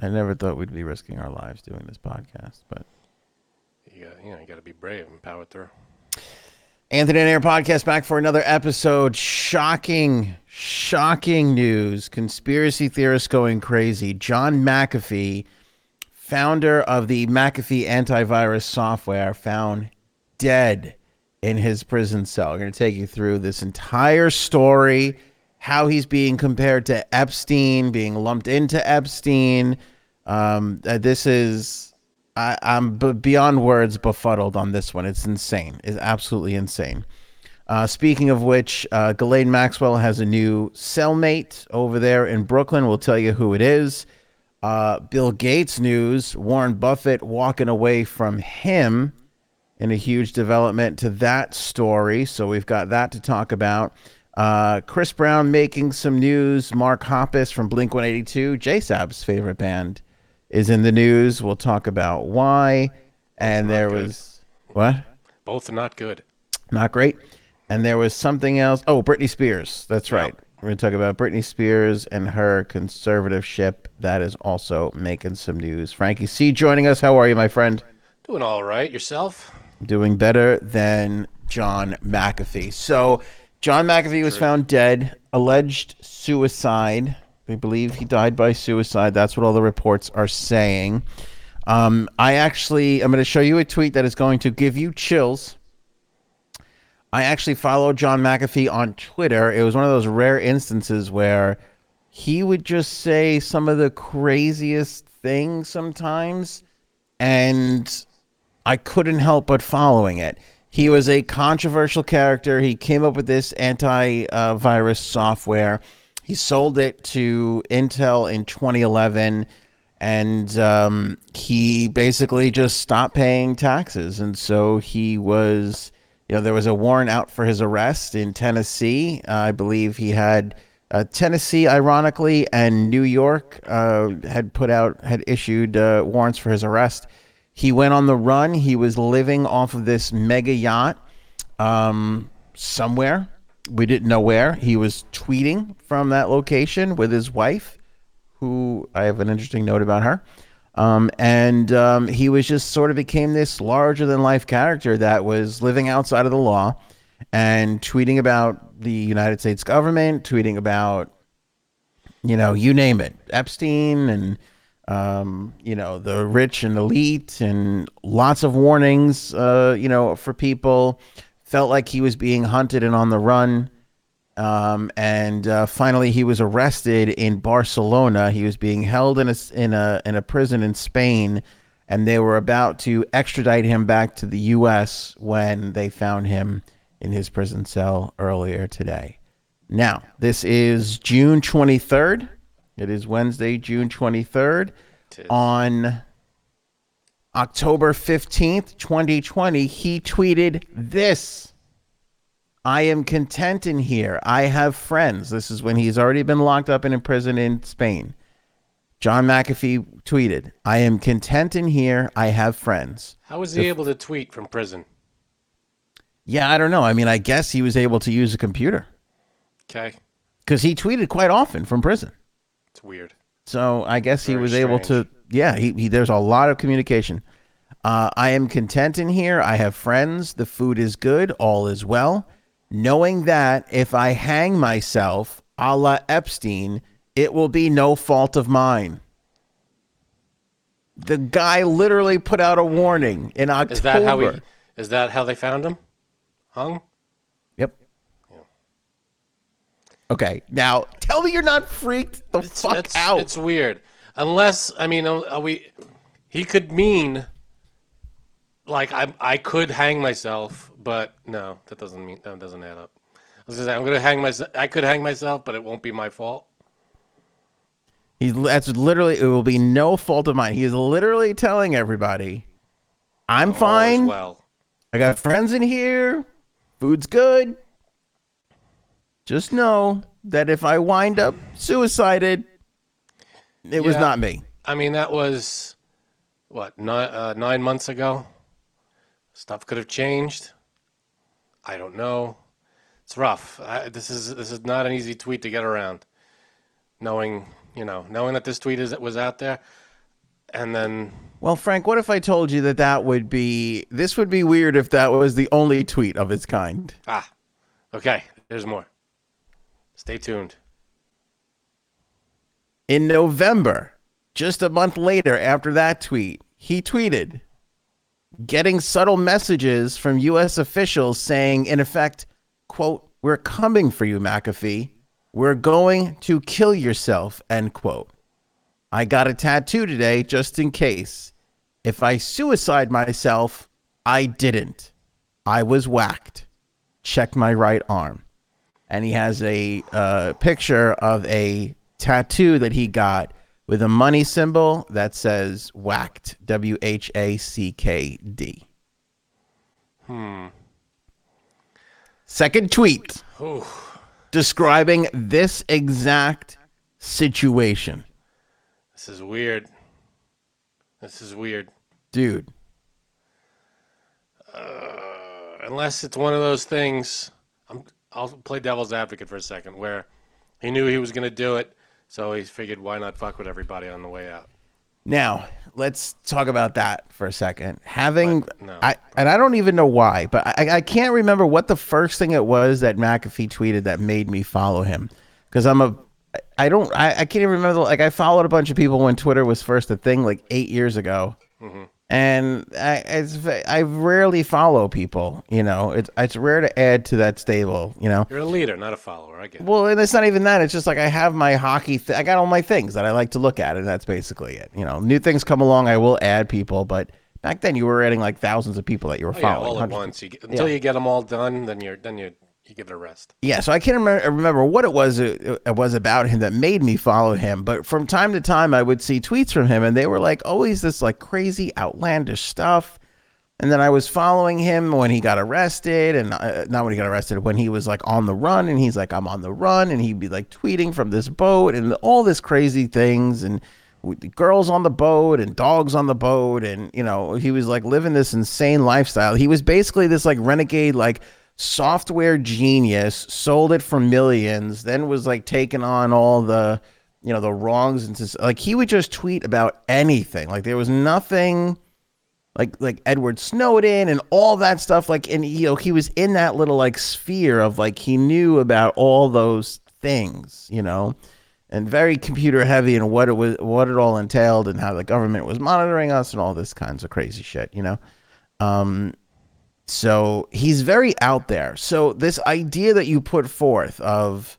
I never thought we'd be risking our lives doing this podcast, but You got, you know, you got to be brave and power through. Anthony on Air podcast back for another episode. Shocking, shocking news. Conspiracy theorists going crazy. John McAfee, founder of the McAfee antivirus software, found dead in his prison cell. We're going to take you through this entire story, how he's being compared to Epstein, being lumped into Epstein. Um, uh, this is, I, I'm b- beyond words befuddled on this one. It's insane. It's absolutely insane. Uh, speaking of which, uh, Ghislaine Maxwell has a new cellmate over there in Brooklyn. We'll tell you who it is. Uh, Bill Gates news Warren Buffett walking away from him in a huge development to that story. So we've got that to talk about. Uh, Chris Brown making some news. Mark Hoppus from Blink 182, JSAB's favorite band, is in the news. We'll talk about why. And there good. was what? Both are not good. Not great. And there was something else. Oh, Britney Spears. That's right. We're going to talk about Britney Spears and her conservatorship. That is also making some news. Frankie C joining us. How are you, my friend? Doing all right. Yourself? Doing better than John McAfee. So, John McAfee was found dead, alleged suicide. We believe he died by suicide. That's what all the reports are saying. Um, I actually, I'm going to show you a tweet that is going to give you chills. I actually followed John McAfee on Twitter. It was one of those rare instances where he would just say some of the craziest things sometimes, and I couldn't help but following it. He was a controversial character. He came up with this anti-virus software. He sold it to Intel in 2011, and um, he basically just stopped paying taxes. And so he was, you know, there was a warrant out for his arrest in Tennessee. Uh, I believe he had uh, Tennessee, ironically, and New York uh, had put out had issued uh, warrants for his arrest. He went on the run. He was living off of this mega yacht um, somewhere. We didn't know where. He was tweeting from that location with his wife, who I have an interesting note about her. Um, and um, he was just sort of became this larger than life character that was living outside of the law and tweeting about the United States government, tweeting about, you know, you name it, Epstein and, um, you know, the rich and elite and lots of warnings, uh, you know, for people. Felt like he was being hunted and on the run. Um, and uh, finally, he was arrested in Barcelona. He was being held in a in a in a prison in Spain, and they were about to extradite him back to the U.S. when they found him in his prison cell earlier today. Now, this is June twenty third. It is Wednesday, June twenty third. Tis. On October fifteenth, twenty twenty, he tweeted this. I am content in here. I have friends. This is when he's already been locked up and in prison in Spain. John McAfee tweeted, I am content in here. I have friends. How was he able to tweet from prison? Yeah, I don't know. I mean, I guess he was able to use a computer Okay. because he tweeted quite often from prison. It's weird. So I guess he Very was able to. Yeah, he, he there's a lot of communication. Uh, I am content in here. I have friends. The food is good. All is well. Knowing that if I hang myself, a la Epstein, it will be no fault of mine. The guy literally put out a warning in October. Is that how he? Is that how they found him? Hung? Yep. Okay, now tell me you're not freaked the fuck it's, out. It's weird. Unless I mean, uh, are we? He could mean like I I could hang myself, but no, that doesn't mean that doesn't add up. I was gonna say I'm gonna hang myself. I could hang myself, but it won't be my fault. He's that's literally it will be no fault of mine. He's literally telling everybody, I'm All fine. well, I got friends in here. Food's good. Just know that if I wind up suicided, it was not me. I mean that was what nine uh, nine months ago. Stuff could have changed. I don't know. It's rough. I, this is this is not an easy tweet to get around. Knowing you know knowing that this tweet is was out there, and then Well, Frank, what if I told you that that would be this would be weird if that was the only tweet of its kind? ah, okay. There's more. Stay tuned. In November, just a month later after that tweet, he tweeted getting subtle messages from US officials saying in effect, quote, "We're coming for you, McAfee. We're going to kill yourself." End quote. I got a tattoo today just in case. If I suicide myself, I didn't. I was whacked. Check my right arm. And he has a uh, picture of a tattoo that he got with a money symbol that says whacked. W H A C K D. Hmm. Second tweet Ooh, describing this exact situation. this is weird. This is weird. Dude, Unless it's one of those things, I'm, I'll play devil's advocate for a second, where he knew he was going to do it, so he figured why not fuck with everybody on the way out. Now, let's talk about that for a second. Having? No. I and I don't even know why, but I, I can't remember what the first thing it was that McAfee tweeted that made me follow him. Because I'm a, I don't, I, I can't even remember. Like I followed a bunch of people when Twitter was first a thing, like eight years ago, Mm-hmm. And I, it's, I rarely follow people. You know, it's it's rare to add to that stable. You know, You're a leader, not a follower. I get it. well, and it's not even that. It's just like I have my hockey. Th- I got all my things that I like to look at, and that's basically it. You know, new things come along, I will add people, but back then you were adding like thousands of people that you were Oh, yeah, following. all at once. You get, until you get them all done, then you're then you you give it a rest. Yeah, so I can't remember, remember what it was it, it was about him that made me follow him, but from time to time I would see tweets from him, and they were like always this like crazy outlandish stuff. And then I was following him when he got arrested, and uh, not when he got arrested, when he was like on the run, and he's like, "I'm on the run," and he'd be like tweeting from this boat, and all this crazy things, and with the girls on the boat and dogs on the boat, and you know, he was like living this insane lifestyle. He was basically this like renegade, like software genius, sold it for millions, then was like taking on all the, you know, the wrongs and like he would just tweet about anything. Like there was nothing like like Edward Snowden and all that stuff. Like and you know he was in that little like sphere of like he knew about all those things, you know, and very computer heavy and what it was, what it all entailed, and how the government was monitoring us and all this kinds of crazy shit, you know. Um, so he's very out there. So this idea that you put forth of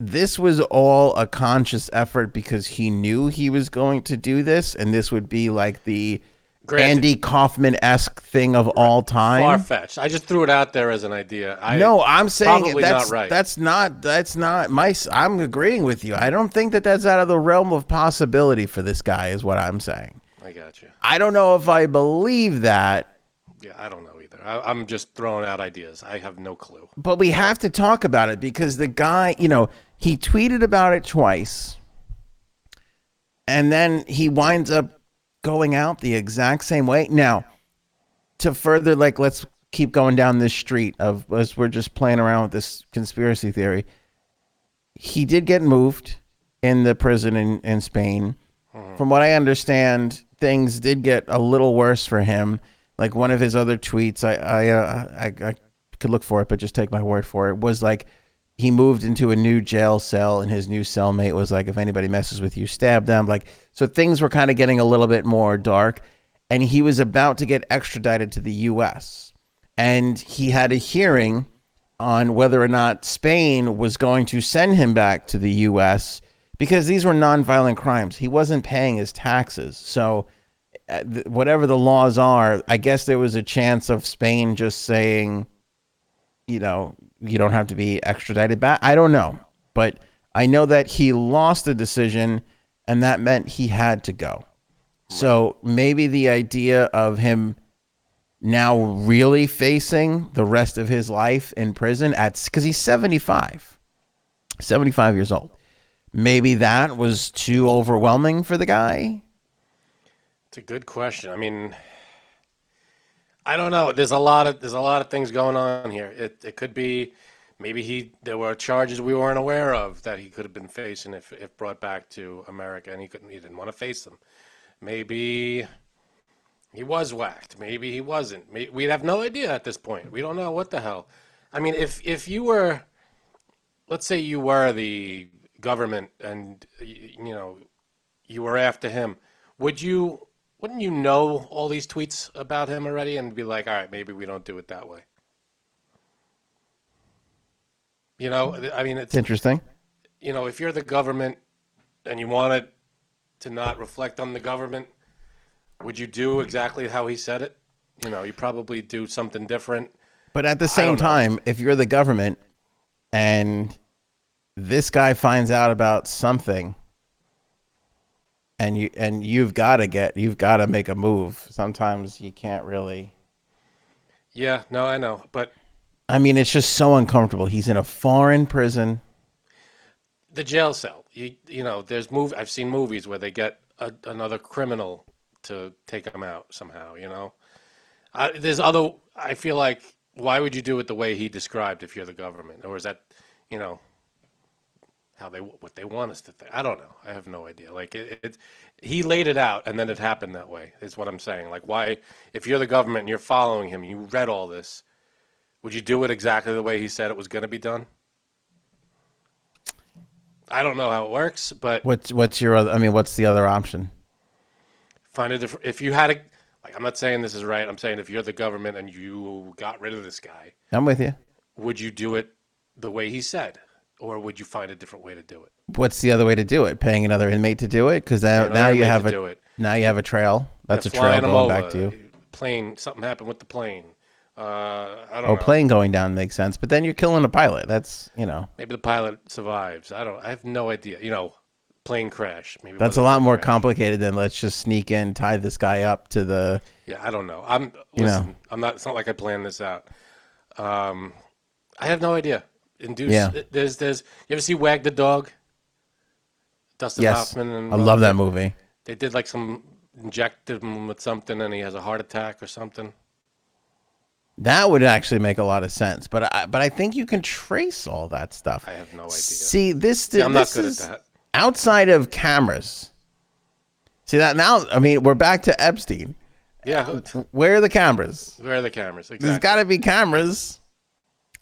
this was all a conscious effort because he knew he was going to do this, and this would be like the Granted. Andy Kaufman esque thing of all time. Far fetched. I just threw it out there as an idea. I, no, I'm saying that's not right. that's not that's not my. I'm agreeing with you. I don't think that that's out of the realm of possibility for this guy. Is what I'm saying. I got you. I don't know if I believe that, Yeah, I don't know either. I, I'm just throwing out ideas. I have no clue. but we have to talk about it because the guy, you know, he tweeted about it twice, and then he winds up going out the exact same way. Now, to further, like, let's keep going down this street of as we're just playing around with this conspiracy theory. He did get moved in the prison in, in Spain. Mm-hmm. From what I understand, things did get a little worse for him. Like one of his other tweets, I I, uh, I I could look for it, but just take my word for it. Was like he moved into a new jail cell, and his new cellmate was like, "If anybody messes with you, stab them." Like so, things were kind of getting a little bit more dark, and he was about to get extradited to the U.S. and he had a hearing on whether or not Spain was going to send him back to the U.S. because these were nonviolent crimes. He wasn't paying his taxes, so Uh, whatever the laws are, I guess there was a chance of Spain just saying, you know, you don't have to be extradited back. I don't know, but I know that he lost the decision, and that meant he had to go. So maybe the idea of him now really facing the rest of his life in prison at because he's 75 75 years old. Maybe that was too overwhelming for the guy It's a good question. I mean, I don't know. There's a lot of there's a lot of things going on here. It it could be maybe he there were charges we weren't aware of that he could have been facing if if brought back to America, and he couldn't he didn't want to face them. maybe he was whacked. Maybe he wasn't. We'd have no idea at this point. We don't know what the hell. I mean, if if you were, let's say you were the government and you know you were after him, would you? Wouldn't you know all these tweets about him already and be like, all right, maybe we don't do it that way? You know, I mean, it's interesting. you know, if you're the government and you want it to not reflect on the government, would you do exactly how he said it? You know, you probably do something different. But at the same don't know. time, if you're the government and this guy finds out about something and you and you've got to get you've got to make a move. Sometimes you can't really Yeah, no, I know, but I mean, it's just so uncomfortable. He's in a foreign prison. the jail cell. You you know, there's move. I've seen movies where they get a, another criminal to take him out somehow. You know, I, there's other. I feel like why would you do it the way he described if you're the government, or is that, you know, how they what they want us to think? I don't know. I have no idea. Like it, it he laid it out, and then it happened that way. Is what I'm saying. Like why, if you're the government and you're following him, you read all this, would you do it exactly the way he said it was going to be done? I don't know how it works, but What's what's your other I mean, what's the other option? find a different. If you had a, like, I'm not saying this is right. I'm saying if you're the government and you got rid of this guy, I'm with you. would you do it the way he said, or would you find a different way to do it? What's the other way to do it? Paying another inmate to do it? Because now, now you have a now you have a trail. That's a trail going back to you. Plane, something happened with the plane. Uh, I don't Oh, know. plane going down makes sense, but then you're killing a pilot. That's you know Maybe the pilot survives. I don't. I have no idea. You know, plane crash. Maybe that's a lot more crash. complicated than let's just sneak in, tie this guy up to the. Yeah, I don't know. I'm You know. I'm not. It's not like I planned this out. Um, I have no idea. Induce. Yeah. There's. There's. You ever see Wag the Dog? Dustin Yes, Hoffman and I love uh, that movie. They did like some injected him with something, and he has a heart attack or something. That would actually make a lot of sense, but I, but I think you can trace all that stuff. I have no idea. See this. See, I'm not good is at that. outside of cameras. See that now? I mean, we're back to Epstein. Yeah. Where are the cameras? Where are the cameras? There's Exactly. got to be cameras.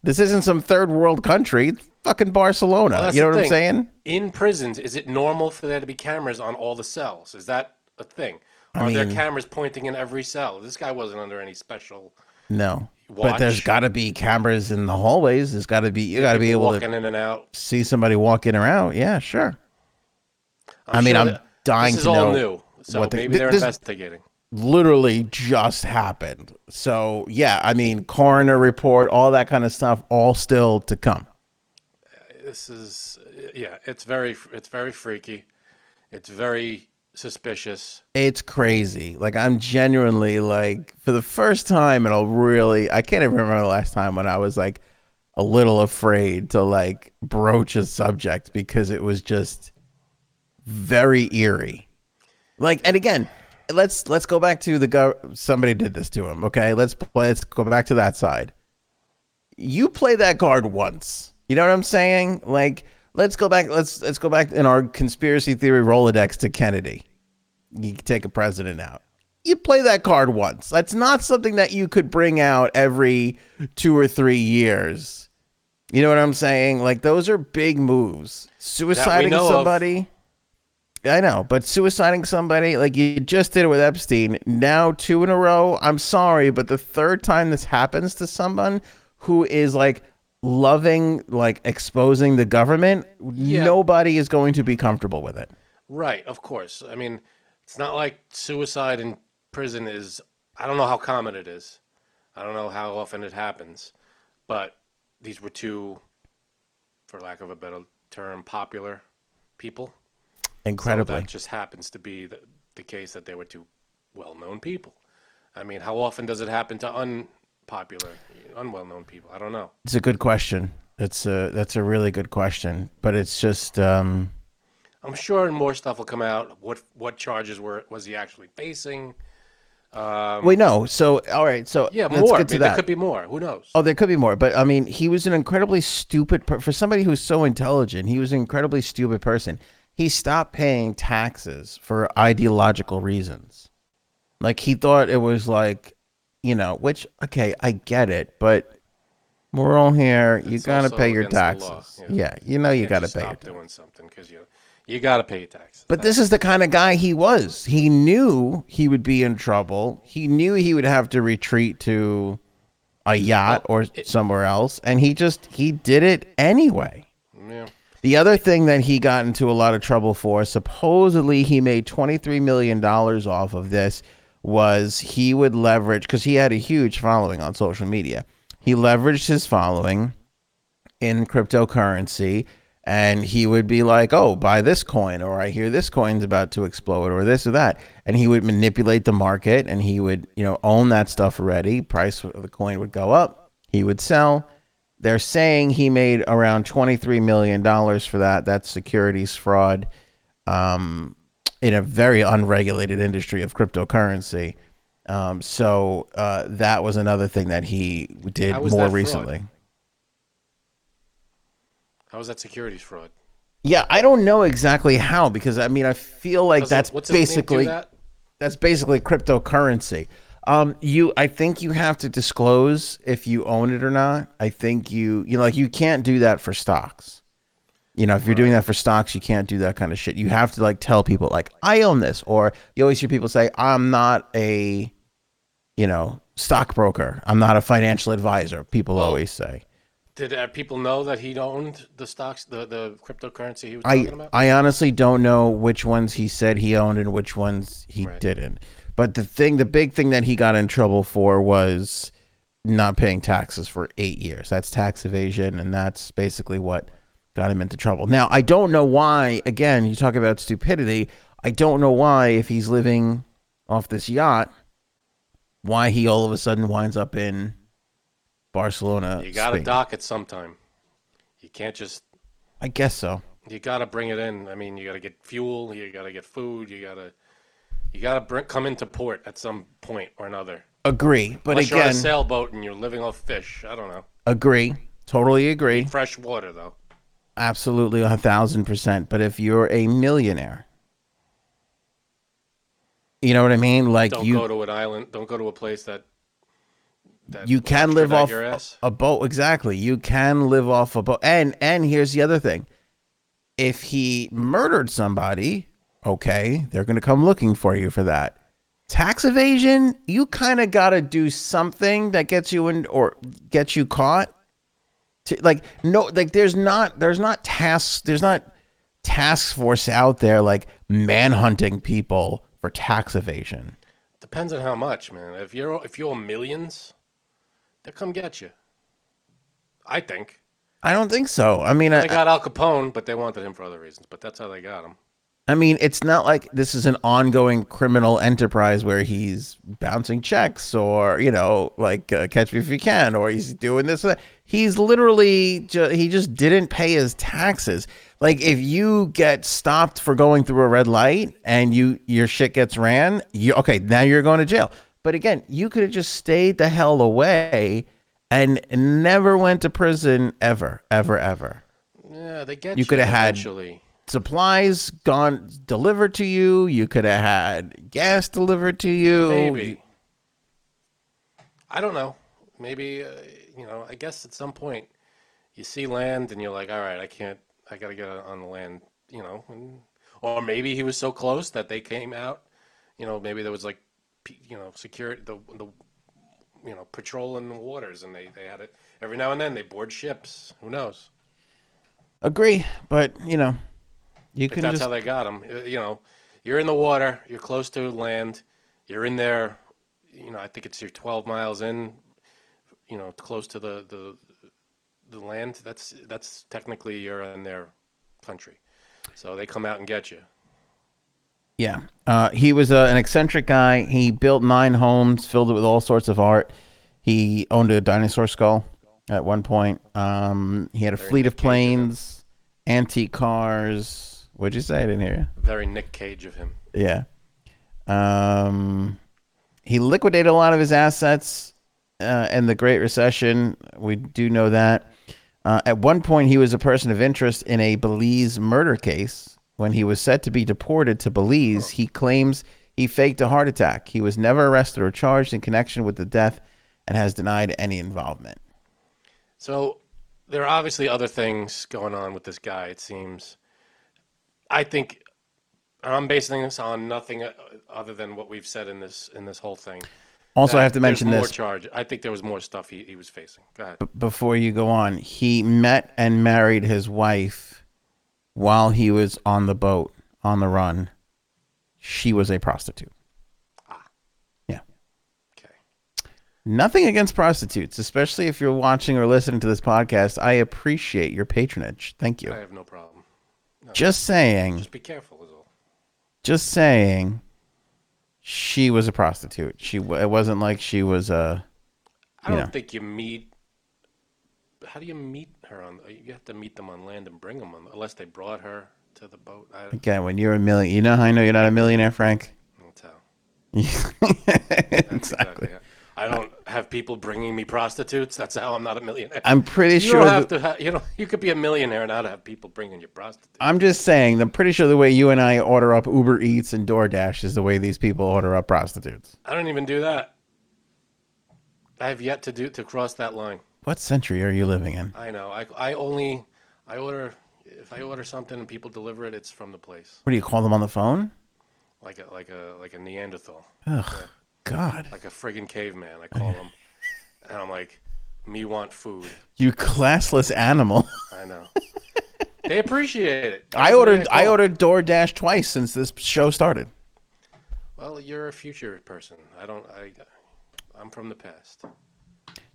This isn't some third world country. It's fucking Barcelona. Well, you know what I'm saying? In prisons, is it normal for there to be cameras on all the cells? Is that a thing? Are there mean- cameras pointing in every cell? This guy wasn't under any special. No. But there's got to be cameras in the hallways. There's got to be. You got to be able walking to in and out. see somebody walk in or out. Yeah, sure. I'm I mean, sure I'm dying This is to all know new, so what they- maybe they're this- investigating. Literally just happened. So yeah, I mean, coroner report, all that kind of stuff, all still to come. This is, yeah, it's very, it's very freaky. It's very suspicious. It's crazy. Like I'm genuinely like for the first time and I'll really I can't even remember the last time when I was like a little afraid to like broach a subject because it was just very eerie. Like and again, let's let's go back to the gov- somebody did this to him, okay? Let's play, let's go back to that side. You play that card once. You know what I'm saying? Like let's go back let's let's go back in our conspiracy theory Rolodex to Kennedy you take a president out. You play that card once. That's not something that you could bring out every two or three years. You know what I'm saying? Like those are big moves. Suiciding know of. I know, but suiciding somebody like you just did it with Epstein. Now two in a row. I'm sorry, but the third time this happens to someone who is like loving like exposing the government, nobody is going to be comfortable with it. Right, of course. I mean, it's not like suicide in prison is, I don't know how common it is. I don't know how often it happens. But these were two, for lack of a better term, popular people. So Incredibly. that just happens to be the, the case that they were two well known people. I mean, how often does it happen to unpopular, unwell known people? I don't know. It's a good question. It's a that's a really good question, but it's just um I'm sure more stuff will come out. What what charges were was he actually facing? Um, wait no. So all right, so yeah, let's more. get to Maybe there could be more. Who knows? Oh, there could be more, but I mean, he was an incredibly stupid per- for somebody who's so intelligent. He was an incredibly stupid person. He stopped paying taxes for ideological reasons. Like he thought it was like, you know, which okay, I get it, but we're all here. You It's gotta pay your against the law, taxes. yeah. Yeah, you know you gotta pay. Your stop doing something because you you got to pay your taxes. But this is the kind of guy he was. He knew he would be in trouble. He knew he would have to retreat to a yacht or somewhere else, and he just he did it anyway. yeah. The other thing that he got into a lot of trouble for, supposedly he made $23 million off of this, was he would leverage, because he had a huge following on social media. He leveraged his following in cryptocurrency and he would be like, oh, buy this coin, or I hear this coin's about to explode, or this or that. And he would manipulate the market and he would, you know, own that stuff already. Price of the coin would go up, he would sell. They're saying he made around $23 million for that. That's securities fraud um, in a very unregulated industry of cryptocurrency. Um, so uh, that was another thing that he did more recently. How is that securities fraud? Yeah, I don't know exactly how because I mean I feel like Does that's what's his name do basically that? that's basically cryptocurrency. Um, you, I think you have to disclose if you own it or not. I think you, you know, like you can't do that for stocks. You know, if you're doing that for stocks, you can't do that kind of shit. You have to like tell people like I own this, or you always hear people say I'm not a, you know, stockbroker. I'm not a financial advisor. People always say. Did uh, people know that he owned the stocks, the the cryptocurrency he was I talking about? I honestly don't know which ones he said he owned and which ones he Right. didn't. But the thing, the big thing that he got in trouble for was not paying taxes for eight years. That's tax evasion, and that's basically what got him into trouble. Now, I don't know why. Again, you talk about stupidity. I don't know why, if he's living off this yacht, why he all of a sudden winds up in Barcelona. you got to dock it sometime. You can't just. I guess so. You got to bring it in. I mean, you got to get fuel. You got to get food. You got to. You got to come into port at some point or another. Agree, but Unless you're on a sailboat and you're living off fish. I don't know. agree. Totally agree. Fresh water though. Absolutely, a thousand percent. But if you're a millionaire, you know what I mean. Like Don't you, go to an island. Don't go to a place that. that you can live off your a, ass. a boat. Exactly, you can live off a boat. And and here's the other thing: if he murdered somebody, okay, they're gonna come looking for you for that. Tax evasion, you kind of got to do something that gets you in or gets you caught. To, like no, like there's not there's not tasks there's not task force out there like manhunting people for tax evasion. Depends on how much, man. If you're if you're millions, they'll come get you. I think I don't think so. I mean, I, they got Al Capone, but they wanted him for other reasons. But that's how they got him. I mean, it's not like this is an ongoing criminal enterprise where he's bouncing checks or you know, like uh, catch me if you can, or he's doing this. Or that. He's literally ju- he just didn't pay his taxes. Like if you get stopped for going through a red light and you your shit gets ran, you okay now you're going to jail. But again, you could have just stayed the hell away and never went to prison ever, ever, ever. Yeah, they get You you. coulda had- eventually. Supplies gone delivered to you. You could have had gas delivered to you. Maybe. I don't know. Maybe uh, you know. I guess at some point you see land and you're like, all right, I can't. I got to get on the land. You know, and, or maybe he was so close that they came out. You know, maybe there was like, you know, security, the the, you know, patrol in the waters, and they they had it every now and then. They board ships. Who knows? Agree, but you know, you But can that's just how they got him. You know, you're in the water, you're close to land, you're in there. You know, I think it's you're 12 miles in. You know, close to the the the land. That's that's technically you're in their country. So they come out and get you. yeah. Uh, he was uh, an eccentric guy. He built nine homes, filled it with all sorts of art. He owned a dinosaur skull at one point. Um, he had a fleet of Nick Cage of him. planes, antique cars. What'd you say? I didn't hear you. Very Nick Cage of him. Yeah. Um, he liquidated a lot of his assets uh, in the Great Recession. We do know that. Uh, at one point, he was a person of interest in a Belize murder case When he was set to be deported to Belize, he claims he faked a heart attack. He was never arrested or charged in connection with the death and has denied any involvement. So there are obviously other things going on with this guy. It seems. I think I'm basing this on nothing uh, other than what we've said in this in this whole thing. Also, I have to mention more this charge. I think there was more stuff he, he was facing. Go ahead. before you go on. He met and married his wife while he was on the boat on the run. She was a prostitute. Yeah. Okay. Nothing against prostitutes, especially if you're watching or listening to this podcast. I appreciate your patronage. Thank you. I have no problem. Just saying, Just be careful, is all. just saying, she was a prostitute. She it wasn't like she was a. I don't Yeah. think you meet. How do you meet her on? You have to meet them on land and bring them on, unless they brought her to the boat. I don't Again, when you're a million, you know how I know you're not a millionaire, Frank. I'll tell. exactly. I don't have people bringing me prostitutes. That's how I'm not a millionaire. I'm pretty you sure. don't have to. Ha- you know, you could be a millionaire and not have people bringing you prostitutes. I'm just saying. I'm pretty sure the way you and I order up Uber Eats and DoorDash is the way these people order up prostitutes. I don't even do that. I have yet to do to cross that line. What century are you living in? I know. I I only I order if I order something and people deliver it, it's from the place. What do you call them on the phone? Like a like a like a Neanderthal. Ugh, God, like a friggin' caveman. I call him. and I'm like, me want food. you classless animal. I know. they appreciate it. I That's what ordered. I call- ordered DoorDash twice since this show started. Well, you're a future person. I don't. I. I'm from the past.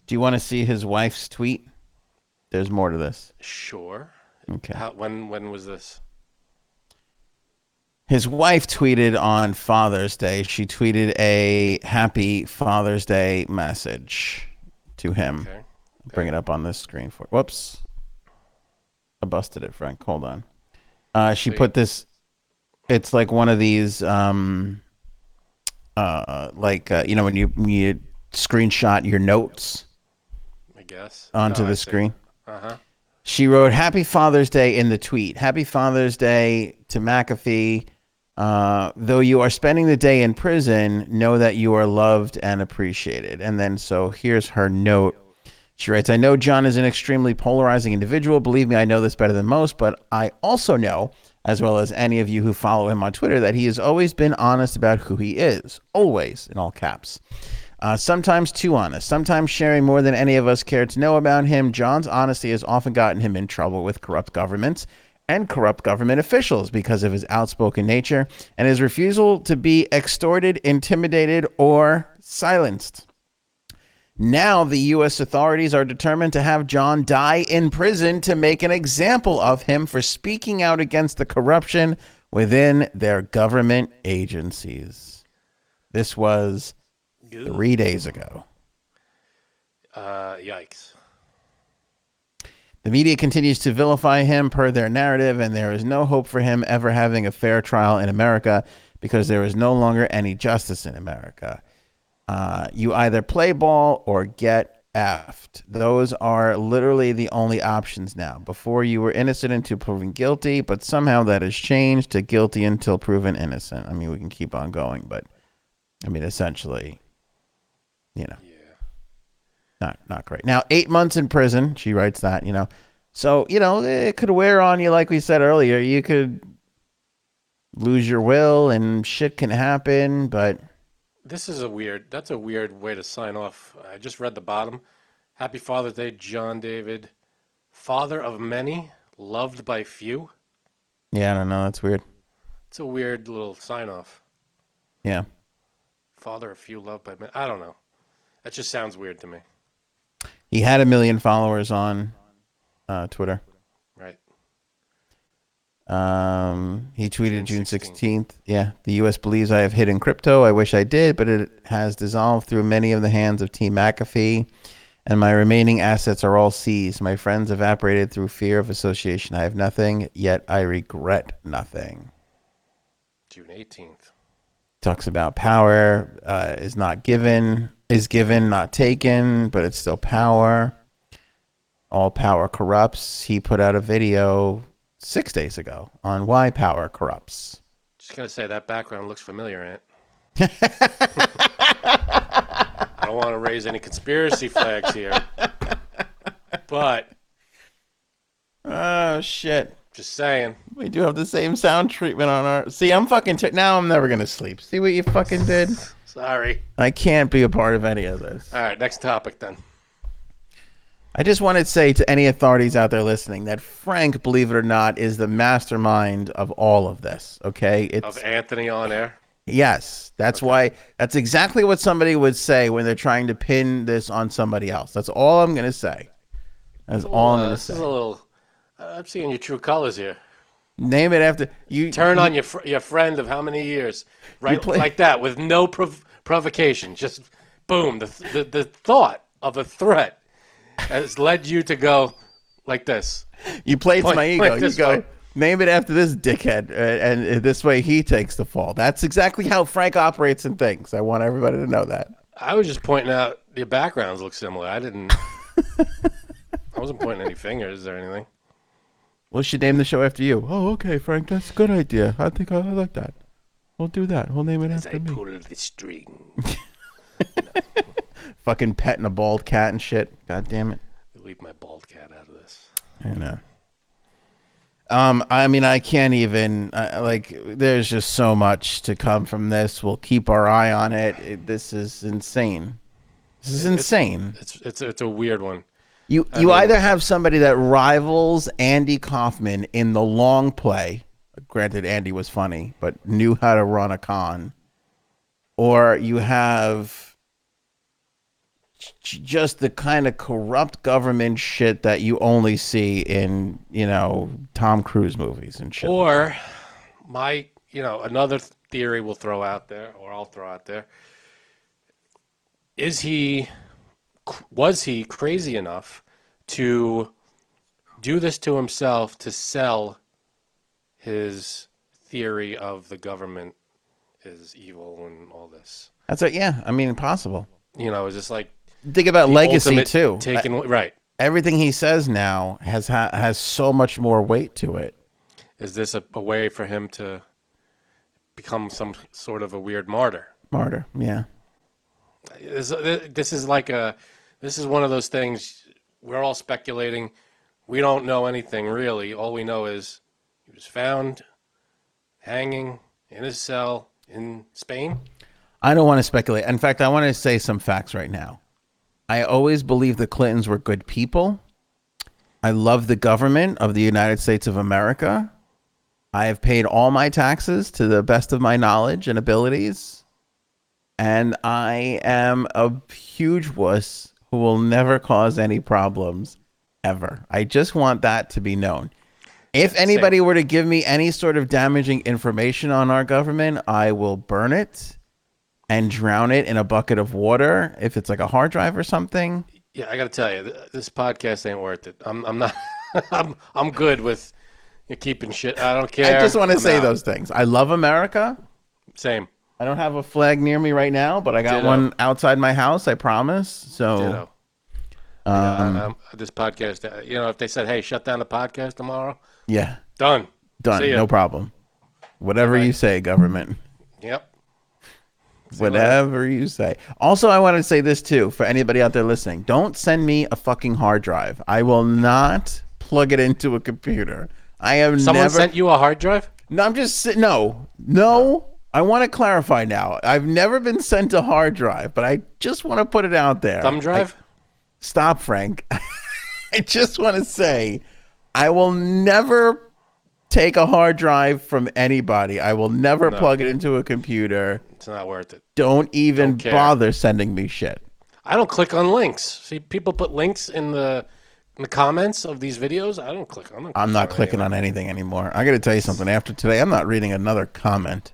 Do you want to see his wife's tweet? There's more to this. Sure. Okay. How, when when was this? His wife tweeted on Father's Day. She tweeted a happy Father's Day message to him. Okay. Bring it up on this screen for. Whoops. I busted it, Frank. Hold on. Uh, she Sweet. put this. It's like one of these, um, uh, like uh, you know when you when you screenshot your notes I guess. onto Oh, I the see. screen. Uh huh. She wrote "Happy Father's Day" in the tweet. Happy Father's Day to McAfee. Uh, though you are spending the day in prison, know that you are loved and appreciated. And then, so here's her note. She writes, I know John is an extremely polarizing individual. Believe me, I know this better than most, but I also know, as well as any of you who follow him on Twitter, that he has always been honest about who he is. Always, in all caps. Uh, sometimes too honest, sometimes sharing more than any of us care to know about him. John's honesty has often gotten him in trouble with corrupt governments and corrupt government officials because of his outspoken nature and his refusal to be extorted, intimidated, or silenced. Now, the U.S. authorities are determined to have John die in prison to make an example of him for speaking out against the corruption within their government agencies. This was three days ago. Uh, yikes. The media continues to vilify him per their narrative, and there is no hope for him ever having a fair trial in America because there is no longer any justice in America. Uh, you either play ball or get effed. Those are literally the only options now. Before you were innocent until proven guilty, but somehow that has changed to guilty until proven innocent. I mean, we can keep on going, but I mean, essentially, you know. Not not great. Now, eight months in prison. She writes that, you know. So you know it could wear on you, like we said earlier. You could lose your will, and shit can happen. But This is a weird. That's a weird way to sign off. I just read the bottom. Happy Father's Day, John David, father of many, loved by few. yeah, I don't know. That's weird. It's a weird little sign off. Yeah, Father of few, loved by many. I don't know. That just sounds weird to me. He had a million followers on uh, Twitter. Right. Um, he tweeted June June 16th. Yeah, the U.S. believes I have hidden crypto. I wish I did, but it has dissolved through many of the hands of Team McAfee, and my remaining assets are all seized. My friends evaporated through fear of association. I have nothing, yet I regret nothing. June 18th. Talks about power uh, is not given, is given, not taken, but it's still power. All power corrupts. He put out a video six days ago on Why Power Corrupts. Just gonna say that background looks familiar, Ant. I don't want to raise any conspiracy flags here, but Oh shit! just saying. We do have the same sound treatment on our. See, I'm fucking. T- now I'm never gonna sleep. See what you fucking did? Sorry. I can't be a part of any of this. All right, next topic then. I just want to say to any authorities out there listening that Frank, believe it or not, is the mastermind of all of this. Okay, it's Of Anthony on air. yes. That's why. That's exactly what somebody would say when they're trying to pin this on somebody else. That's all I'm gonna say. That's all I'm Uh, gonna this is a little. uh, I'm seeing your true colors here. Name it after you. Turn on your fr- your friend of how many years, right? play- like that, with no prov- provocation. Just boom. The, the the thought of a threat has led you to go like this. You play to my ego. You go, way. name it after this dickhead, uh, and uh, this way he takes the fall. That's exactly how Frank operates and thinks. I want everybody to know that. I was just pointing out your backgrounds look similar. I didn't. I wasn't pointing any fingers or anything. We should name the show after you. Oh, okay, Frank. That's a good idea. I think I like that. We'll do that. We'll name it As after I me. pull the string, Fucking petting a bald cat and shit. God damn it. leave my bald cat out of this. I know. Um, I mean, I can't even uh, like. There's just so much to come from this. We'll keep our eye on it. it this is insane. This is insane. It's it's it's a weird one. You you either have somebody that rivals Andy Kaufman in the long play. Granted, Andy was funny, but knew how to run a con, or you have just the kind of corrupt government shit that you only see in you know Tom Cruise movies and shit. Or my, you know, another theory we'll throw out there, or I'll throw out there. Is he, was he crazy enough to do this to himself to sell his theory of the government is evil and all this? That's it. Yeah, I mean, impossible. You know, it's just like Think about legacy too. Taking right. Everything he says now has ha- has so much more weight to it. Is this a, a way for him to become some sort of a weird martyr? Martyr. Yeah. This, this is like a this is one of those things we're all speculating we don't know anything really all we know is was found hanging in a cell in spain I don't want to speculate. In fact, I want to say some facts right now. I always believed the Clintons were good people. I love the government of the United States of America. I have paid all my taxes to the best of my knowledge and abilities. And I am a huge wuss who will never cause any problems ever. I just want that to be known. If anybody were to give me any sort of damaging information on our government, I will burn it and drown it in a bucket of water if it's like a hard drive or something. yeah i gotta tell you this podcast ain't worth it i'm, I'm not I'm, I'm good with keeping shit i don't care I just want to I'm say out. those things. I love America. same I don't have a flag near me right now, but I got Ditto. one outside my house, I promise. So. Um, yeah, um, this podcast uh, you know if they said hey shut down the podcast tomorrow yeah, done done. See ya. No problem. Whatever you say, government. yep Whatever you say. Also, I want to say this too for anybody out there listening. Don't send me a fucking hard drive. I will not plug it into a computer. I have someone never sent you a hard drive No, I'm just si- no, no. I want to clarify now. I've never been sent a hard drive, but I just want to put it out there. thumb drive Stop, Frank. I just want to say, I will never take a hard drive from anybody. I will never plug it into a computer. it's not worth it Don't even Don't bother sending me shit. I don't click on links. See, people put links in the in the comments of these videos. I don't click on them. I'm not clicking on anything anymore. I got to tell you something. After today, I'm not reading another comment.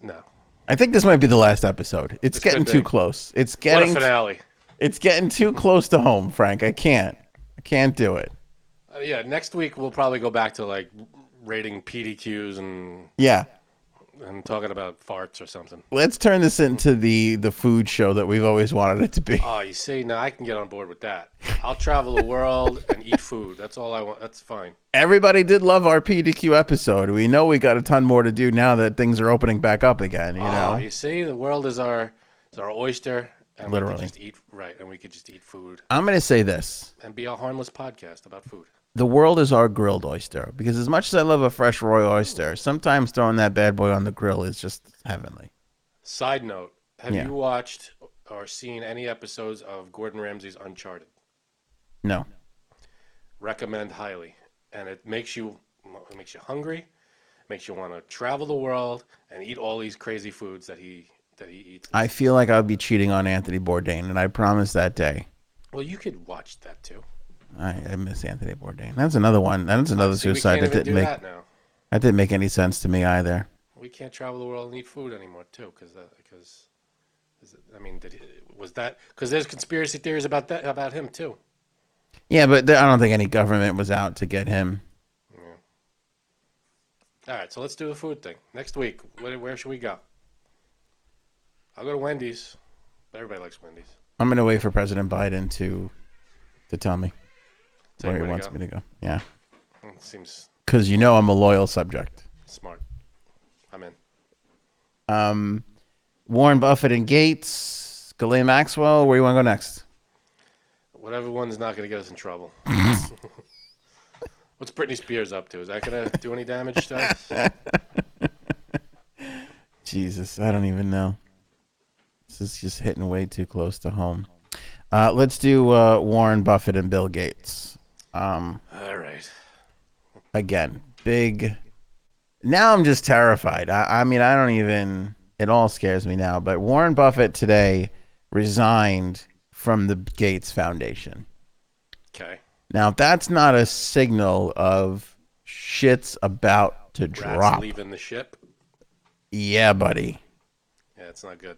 No, I think this might be the last episode. It's getting too close. It's what getting finale. It's getting too close to home, Frank. I can't. I can't do it. Uh, yeah, next week we'll probably go back to like rating PDQs and Yeah. and talking about farts or something. Let's turn this into the the food show that we've always wanted it to be. Oh, you see, now I can get on board with that. I'll travel the world and eat food. That's all I want. That's fine. Everybody did love our PDQ episode. We know we got a ton more to do now that things are opening back up again. You Oh, know, you see, the world is our is our oyster, and we Literally. just eat right, and we could just eat food I'm going to say this: and be a harmless podcast about food. The world is our grilled oyster. Because as much as I love a fresh roy oyster, sometimes throwing that bad boy on the grill is just heavenly. Side note: Have Yeah. you watched or seen any episodes of Gordon Ramsay's Uncharted? No, Recommend highly, and it makes you it makes you hungry, makes you want to travel the world and eat all these crazy foods that he that he eats. I feel like I would be cheating on Anthony Bourdain, and I promise that day. well, you could watch that too. I, I miss Anthony Bourdain. That's another one. That's another See, suicide that didn't make that now. that didn't make any sense to me either. We can't travel the world and eat food anymore too, because because uh, I mean, did was that because there's conspiracy theories about that about him too. Yeah, but th- I don't think any government was out to get him. Yeah. All right, so let's do the food thing next week. Where, where should we go? I'll go to Wendy's. Everybody likes Wendy's. I'm gonna wait for President Biden to to tell me where he wants me to go. Yeah, Mm, Seems because you know I'm a loyal subject. smart. I'm in. Um, Warren Buffett and Gates, Ghislaine Maxwell. Where you want to go next? Whatever one's not going to get us in trouble. What's Britney Spears up to? Is that going to do any damage to us? Jesus, I don't even know. This is just hitting way too close to home. Uh, let's do uh, Warren Buffett and Bill Gates. Um, All right. again, big. Now I'm just terrified. I, I mean, I don't even. It all scares me now. But Warren Buffett today resigned from the Gates Foundation. Okay. Now, if that's not a signal of shit's about to Rats drop. leaving the ship. Yeah, buddy. Yeah, it's not good.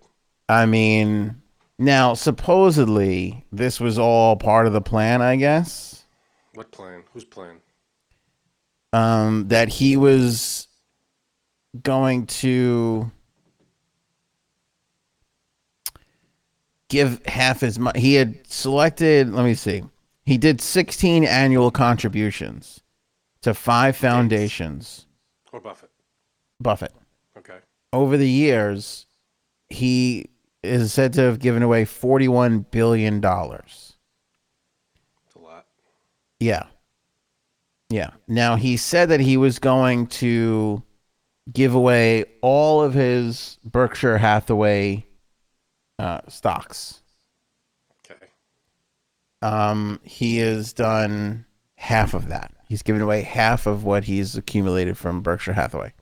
I mean, now supposedly this was all part of the plan, I guess. What plan? Who's plan? Um, that he was going to give half his money. He had selected, let me see, he did 16 annual contributions to five foundations. Or Buffett? Buffett. Okay. Over the years, he is said to have given away $41 billion. It's a lot. Yeah. Yeah. Now he said that he was going to give away all of his Berkshire Hathaway uh, stocks. Okay. Um, he has done half of that. He's given away half of what he's accumulated from Berkshire Hathaway.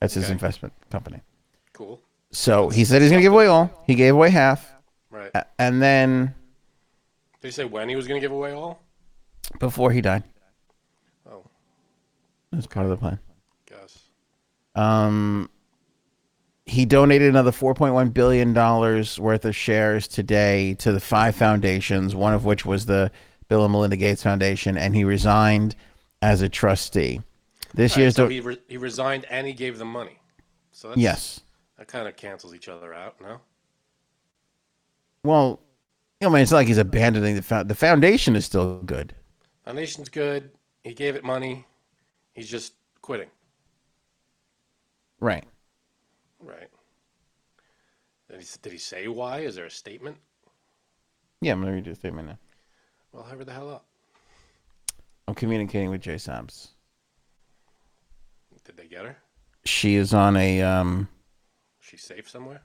That's his Okay. investment company. Cool. So he said he's going to give away all. He gave away half. Right. And then Did he say when he was going to give away all? Before he died, Oh, was part of the plan. guess. Um, he donated another 4.1 billion dollars worth of shares today to the five foundations, one of which was the Bill and Melinda Gates Foundation, and he resigned as a trustee. This All right, year's so he, re- he resigned and he gave them money. So that's, yes. that kind of cancels each other out, no? Well, you know, I mean, it's not like he's abandoning the fo- the foundation is still good. Foundation's good. He gave it money. He's just quitting. Right. Right. Did he, did he say why? Is there a statement? Yeah, I'm gonna read your statement now. Well, hurry the hell up. I'm communicating with Jay Sabs. Did they get her? She is on a um. She's safe somewhere?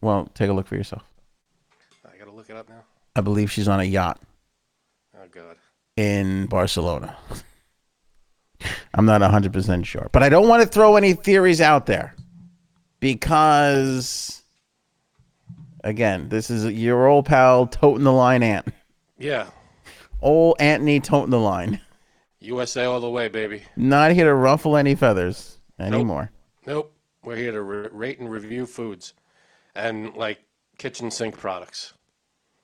Well, take a look for yourself. I got to look it up now. I believe she's on a yacht. Oh, God. In Barcelona. I'm not 100% sure. But I don't want to throw any theories out there because, again, this is your old pal toting the line, Ant. Yeah. Old Anthony toting the line. USA all the way, baby. Not here to ruffle any feathers anymore. Nope. We're here to re- rate and review foods and like kitchen sink products.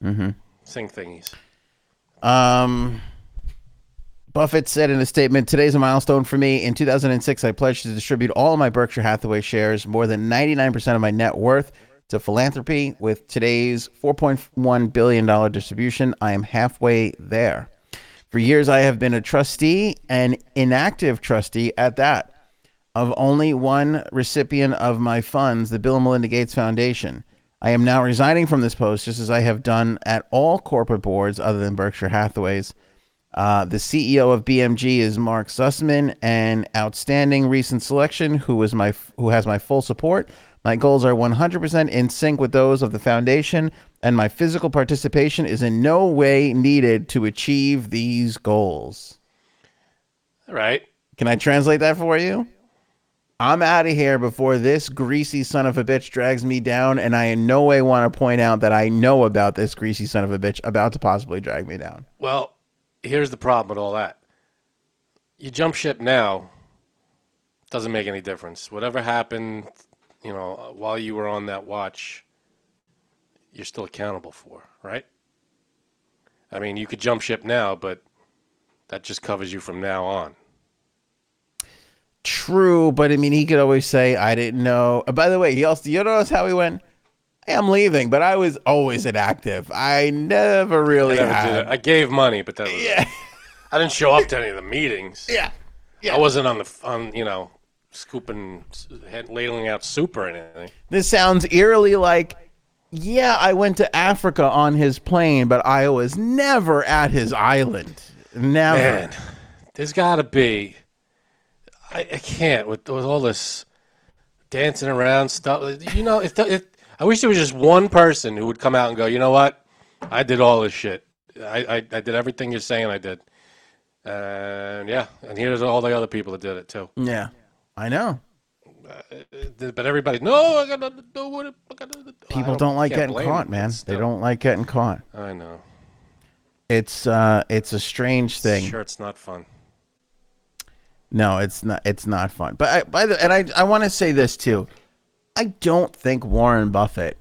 Mm-hmm. Sink thingies. Um, Buffett said in a statement, Today's a milestone for me. In 2006, I pledged to distribute all of my Berkshire Hathaway shares, more than 99% of my net worth, to philanthropy. With today's $4.1 billion distribution, I am halfway there. For years, I have been a trustee, an inactive trustee at that, of only one recipient of my funds, the Bill and Melinda Gates Foundation. I am now resigning from this post, just as I have done at all corporate boards other than Berkshire Hathaway's. Uh, the CEO of BMG is Mark Suzman, an outstanding recent selection who is my who has my full support. My goals are 100% in sync with those of the foundation, and my physical participation is in no way needed to achieve these goals. All right. Can I translate that for you? I'm out of here before this greasy son of a bitch drags me down, and I in no way want to point out that I know about this greasy son of a bitch about to possibly drag me down. Well, here's the problem with all that. You jump ship now, doesn't make any difference. Whatever happened, you know, while you were on that watch, you're still accountable for, right? I mean, you could jump ship now, but that just covers you from now on. True, but I mean, he could always say, "I didn't know." By the way, he also you notice how he went. Hey, I'm leaving, but I was always inactive. I never I, really never had. I gave money, but that was Yeah, I didn't show up to any of the meetings. yeah, yeah. I wasn't on the on you know scooping, ladling out soup or anything. This sounds eerily like, yeah, I went to Africa on his plane, but I was never at his island. Never. Man, there's got to be. I, I can't with, with all this dancing around stuff. You know, if, the, if I wish there was just one person who would come out and go, you know what, I did all this shit. I, I, I did everything you're saying I did. And yeah, and here's all the other people that did it too. Yeah, I know. But everybody, no, I gotta do what. I gotta do." People don't like getting caught, man. They don't like getting caught. I know. It's uh, it's a strange thing. Sure, it's not fun. No, it's not. It's not fun. But I, by the and I, I want to say this too. I don't think Warren Buffett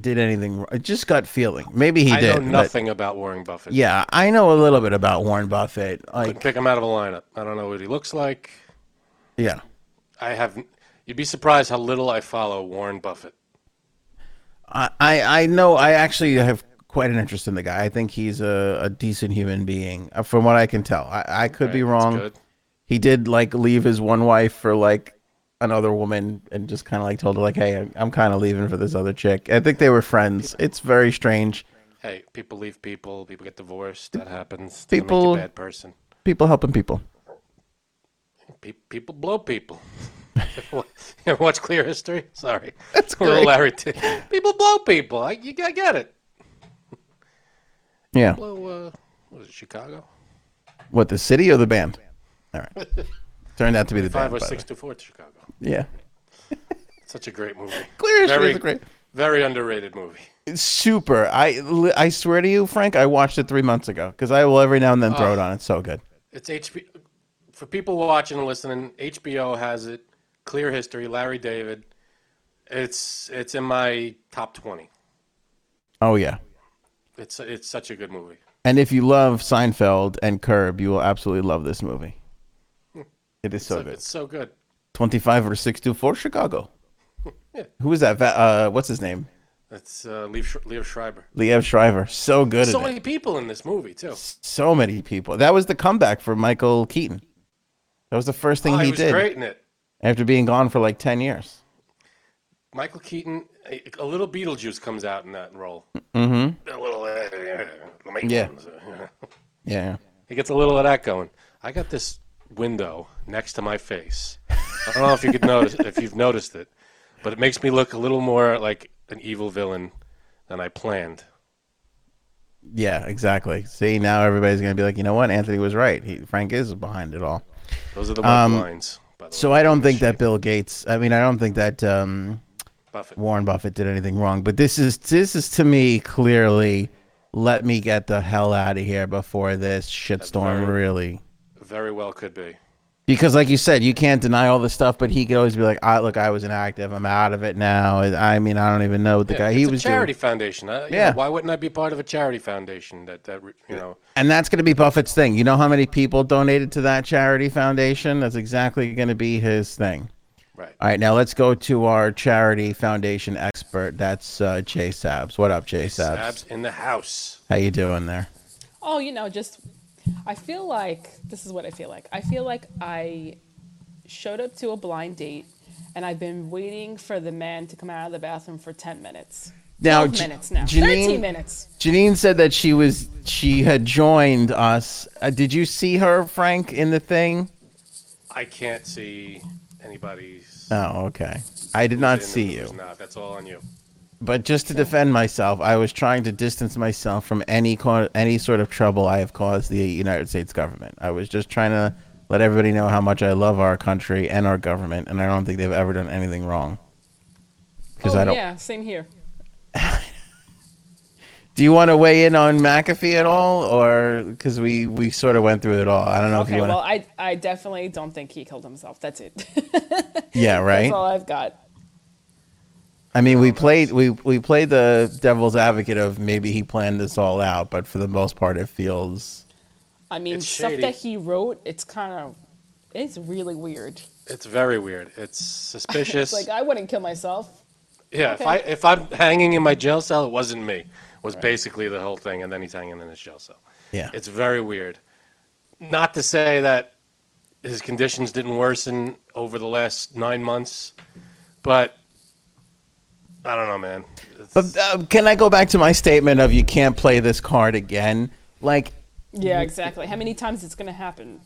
did anything. wrong. Just got feeling. Maybe he I did. know nothing about Warren Buffett. yeah, I know a little bit about Warren Buffett. I Couldn't Like, pick him out of a lineup. I don't know what he looks like. yeah, I have. You'd be surprised how little I follow Warren Buffett. I, I, I know. I actually have quite an interest in the guy. I think he's a, a decent human being, uh, from what I can tell. I, I could be Right, that's wrong. He did like leave his one wife for like another woman, and just kind of like told her like, "Hey, I'm, kind of leaving for this other chick." I think they were friends. It's very strange. Hey, people leave people. People get divorced. That happens. Doesn't make you People- bad person. People helping people. Pe- people blow people. you ever watch Clear History? Sorry, That's great. Larry. T- people blow people. I, you, I get it. Yeah. Blow. Uh, what was it? Chicago. What the city or the band? All right. Turned out to be the five band, or six to four to Chicago. Yeah. Such a great movie. Clear History Very, is a great. very underrated movie. It's super. I I swear to you, Frank, I watched it three months ago because I will every now and then throw it ah. on. It's so good. It's HBO. For people watching and listening, HBO has it. Clear History. Larry David. It's it's in my top twenty. Oh yeah. It's it's such a good movie. And if you love Seinfeld and Curb, you will absolutely love this movie. Hmm. It is so So good. it's so good. Twenty-five or six to four Chicago. Who is that? Uh, what's his name? It's uh, Liev, Liev Schreiber. Liev Schreiber. So good So at it. many people in this movie too. So many people. That was the comeback for Michael Keaton. That was the first thing Oh, he, he was did great in it. after being gone for like ten years. Michael Keaton, a, a little Beetlejuice comes out in that role. Mm-hmm. A little, uh, Yeah. Yeah. He gets a little of that going. I got this window next to my face. I don't know if you could notice if you've noticed it, but it makes me look a little more like an evil villain than I planned. Yeah, exactly. See, now everybody's gonna be like, you know what? Anthony was right. He, Frank is behind it all. Those are the Um, lines. by the So way. I don't think that Bill Gates. I mean, I don't think that um, Buffett. Warren Buffett did anything wrong. But this is this is to me clearly. Let me get the hell out of here before this shitstorm really. Very well could be. Because, like you said, you can't deny all the stuff, but he could always be like, I, "Look, I was inactive. I'm out of it now." I mean, I don't even know what the Yeah, guy it's he a was charity doing, foundation. Uh, you Yeah. know, why wouldn't I be part of a charity foundation that that you know? and that's going to be Buffett's thing. You know how many people donated to that charity foundation? That's exactly going to be his thing. Right. All right, now let's go to our charity foundation expert. That's uh, Jay Sabs. What up, Jay Sabs? Sabs in the house. How you doing there? Oh, you know, just I feel like this is what I feel like. I feel like I showed up to a blind date and I've been waiting for the man to come out of the bathroom for 10 minutes. Now, 12 J- minutes now. Janine- 13 minutes. Janine said that she was she had joined us. Uh, did you see her, Frank, in the thing? I can't see anybody's. Oh, okay. I did not see you. Not. That's all on you. But just to defend myself, I was trying to distance myself from any co- any sort of trouble I have caused the United States government. I was just trying to let everybody know how much I love our country and our government, and I don't think they've ever done anything wrong. Because oh, I don't. yeah, same here. Do you want to weigh in on McAfee at all, or because we we sort of went through it all? I don't know if you want. well, I, I definitely don't think he killed himself. That's it. yeah, right. That's all I've got. I mean, we oh, played we we played the devil's advocate of maybe he planned this all out, but for the most part, it feels I mean, It's stuff shady. that he wrote, it's kind of, it's really weird. It's very weird. It's suspicious. It's like, I wouldn't kill myself. yeah. If. I if I'm hanging in my jail cell, it wasn't me. Was basically the whole thing, and then he's hanging in his jail cell. yeah. It's very weird. Not to say that his conditions didn't worsen over the last nine months, but I don't know, man. It's- But uh, can I go back to my statement of you can't play this card again? Like, Yeah, exactly. How many times is it's going to happen?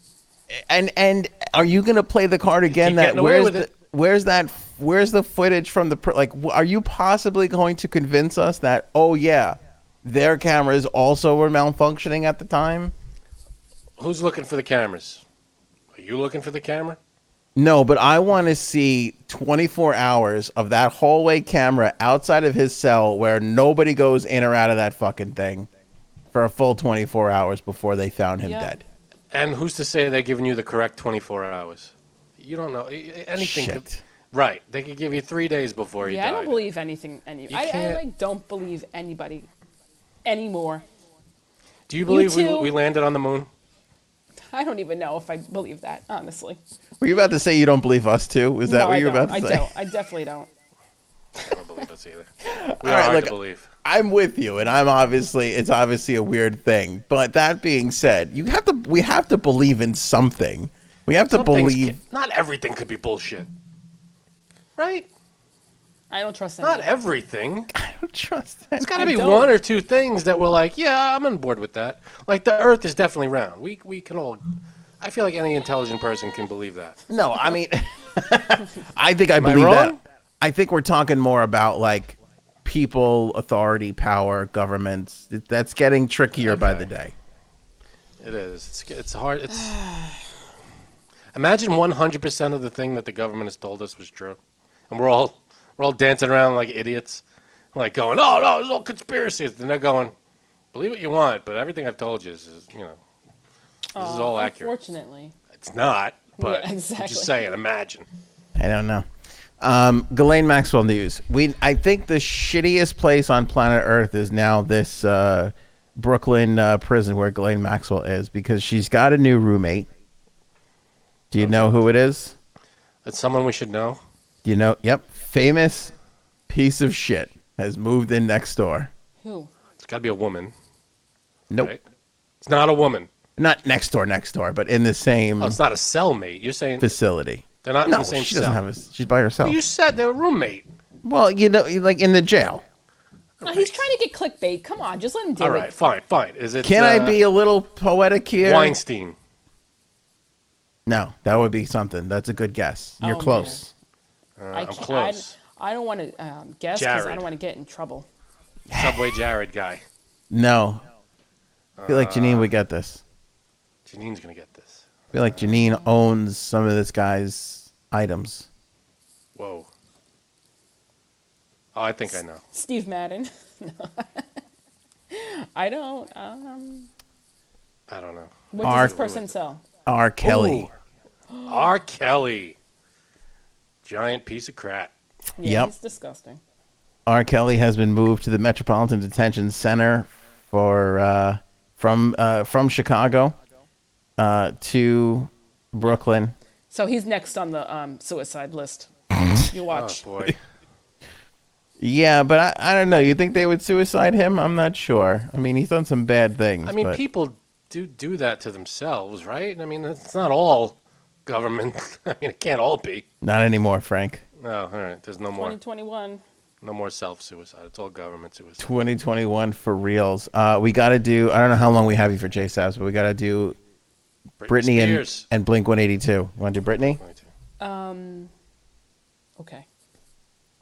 and and are you gonna play the card again? That where's the where's that where's the footage from the pr- like? Are you possibly going to convince us that oh yeah, their cameras also were malfunctioning at the time? Who's looking for the cameras? Are you looking for the camera? No, but I want to see 24 hours of that hallway camera outside of his cell where nobody goes in or out of that fucking thing for a full 24 hours before they found him Yeah. dead. And who's to say they're giving you the correct 24 hours? You don't know. I- I- Anything could. Right. They could give you three days before you Yeah, I don't believe anything. Any, You I, I can't- like don't believe anybody anymore. Do you believe we, too. we landed on the moon? I don't even know if I believe that, honestly. Were you about to say you don't believe us too? Is that no, what you were about to I say? I don't. I definitely don't. I don't believe us either. We All are look, to believe. I'm with you, and I'm obviously it's obviously a weird thing. But that being said, you have to we have to believe in something. We have to Some things believe. can- not everything could be bullshit. Right? I don't trust that. Not everything. I don't trust that. There's got to be one or two things that we're like, yeah, I'm on board with that. Like the Earth is definitely round. We we can all. I feel like any intelligent person can believe that. No, I mean, I think I I believe wrong? that. I think we're talking more about like people, authority, power, governments. That's getting trickier by the day. It is. It's it's hard. It's. Imagine 100% of the thing that the government has told us was true, and we're all we're all dancing around like idiots, like going, "Oh no, it's all conspiracies." And they're going, "Believe what you want, but everything I've told you is, is, you know, this is all accurate." Unfortunately. It's not, but Yeah, I'm exactly. just saying. Imagine. I don't know. Um, Ghislaine Maxwell news. We, I think the shittiest place on planet Earth is now this uh, Brooklyn uh, prison where Ghislaine Maxwell is because she's got a new roommate. Do you know who it is? It's someone we should know. Do you know? Yep, famous piece of shit has moved in next door. Who? It's got to be a woman. Nope, Right? It's not a woman. Not next door, next door, but in the same Oh, it's not a cellmate. You're saying facility. they're not in No, the same she cell. doesn't have a. She's by herself. You said they're a roommate. Well, you know, like in the jail. He's trying to get clickbait. Come on, just let him do All it. right, fine, fine. Is it? Can I uh, be a little poetic here? Weinstein? No, that would be something. That's a good guess. You're Oh, close. Uh, I I'm close. I, I don't want to um, guess because I don't want to get in trouble. Subway Jared guy. No. I feel like Janine would get this. Janine's gonna get this. I feel like Janine owns some of this guy's items. Whoa. Oh, I think I know. Steve Madden. No. I don't. Um, I don't know. what Our- does this person sell? R. Kelly. R. Kelly, giant piece of crap. Yeah, Yep. he's disgusting. R. Kelly has been moved to the Metropolitan Detention Center for uh, from uh, from Chicago uh, to Brooklyn. So he's next on the um, suicide list. you watch. Oh boy. Yeah, but I, I don't know. You think they would suicide him? I'm not sure. I mean, he's done some bad things. I mean, but people do do that to themselves, right? I mean, it's not all government. I mean, it can't all be. not anymore, Frank. No, all right. There's no more, 2021. no more self suicide. It's all government suicide. 2021 for reals. Uh, we got to do. I don't know how long we have you for J Sabs, but we got to do Britney and, and Blink 182. Want to do Britney? Um, okay,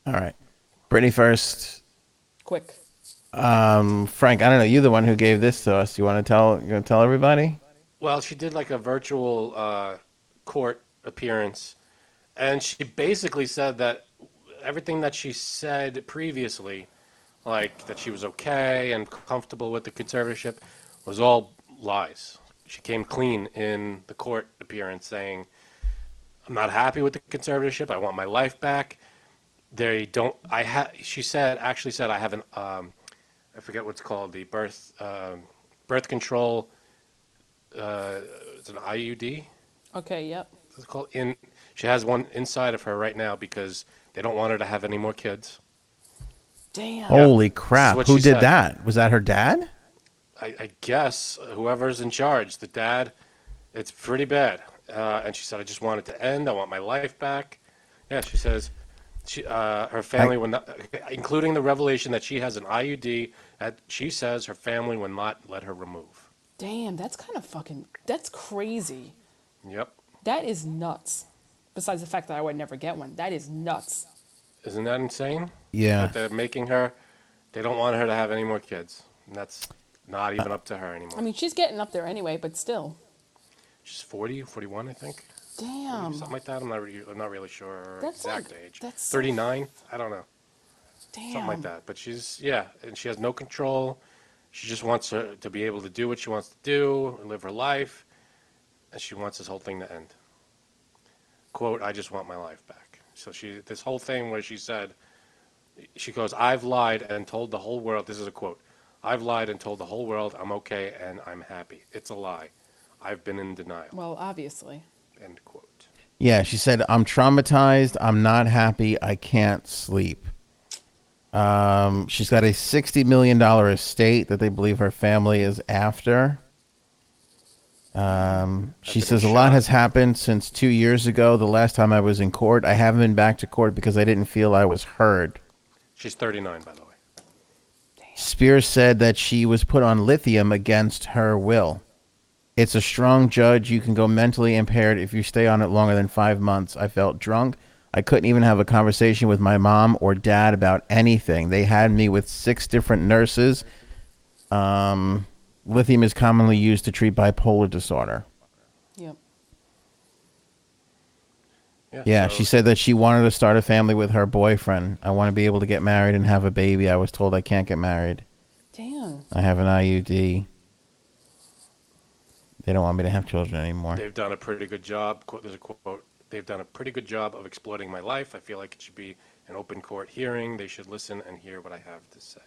All right. Britney first. quick. Um, Frank, I don't know. You're the one who gave this to us. You want to tell? You want to tell everybody? Well, she did like a virtual uh, court appearance, and she basically said that everything that she said previously, like that she was okay and comfortable with the conservatorship, was all lies. She came clean in the court appearance, saying, "I'm not happy with the conservatorship. I want my life back." They don't. I ha She said, actually said, I have an. Um, I forget what's called the birth um, birth control uh, it's an IUD. Okay, yep. It's called in. She has one inside of her right now because they don't want her to have any more kids. Damn. Holy crap! Who did said. that? Was that her dad? I, I guess whoever's in charge, the dad, it's pretty bad. Uh, and she said, I just want it to end. I want my life back. Yeah, she says, she, uh, her family will not, including the revelation that she has an IUD. That she says her family will not let her remove. Damn, that's kind of fucking. That's crazy. Yep. That is nuts. Besides the fact that I would never get one, that is nuts. Isn't that insane? Yeah. That they're making her, they don't want her to have any more kids. And that's not even up to her anymore. I mean, she's getting up there anyway, but still. She's 40, 41, I think. Damn. Something like that. I'm not, re- I'm not really sure her That's exact like- age. that's so 39? I don't know. Damn. Something like that. But she's, yeah, and she has no control. She just wants her to be able to do what she wants to do, and live her life, and she wants this whole thing to end. Quote, I just want my life back. So she, this whole thing where she said, she goes, I've lied and told the whole world, this is a quote, I've lied and told the whole world I'm okay and I'm happy. It's a lie. I've been in denial. Well, obviously. End quote. Yeah, she said, "I'm traumatized. I'm not happy. I can't sleep." Um, she's got a sixty million dollar estate that they believe her family is after. Um, she says a lot has happened since two years ago. The last time I was in court, I haven't been back to court because I didn't feel I was heard. She's 39, by the way. Spears said that she was put on lithium against her will. It's a strong judge. You can go mentally impaired if you stay on it longer than five months. I felt drunk. I couldn't even have a conversation with my mom or dad about anything. They had me with six different nurses. Um, lithium is commonly used to treat bipolar disorder. Yep. Yeah, so- she said that she wanted to start a family with her boyfriend. I want to be able to get married and have a baby. I was told I can't get married. Damn. I have an IUD. They don't want me to have children anymore. They've done a pretty good job. Quote, there's a quote. They've done a pretty good job of exploiting my life. I feel like it should be an open court hearing. They should listen and hear what I have to say.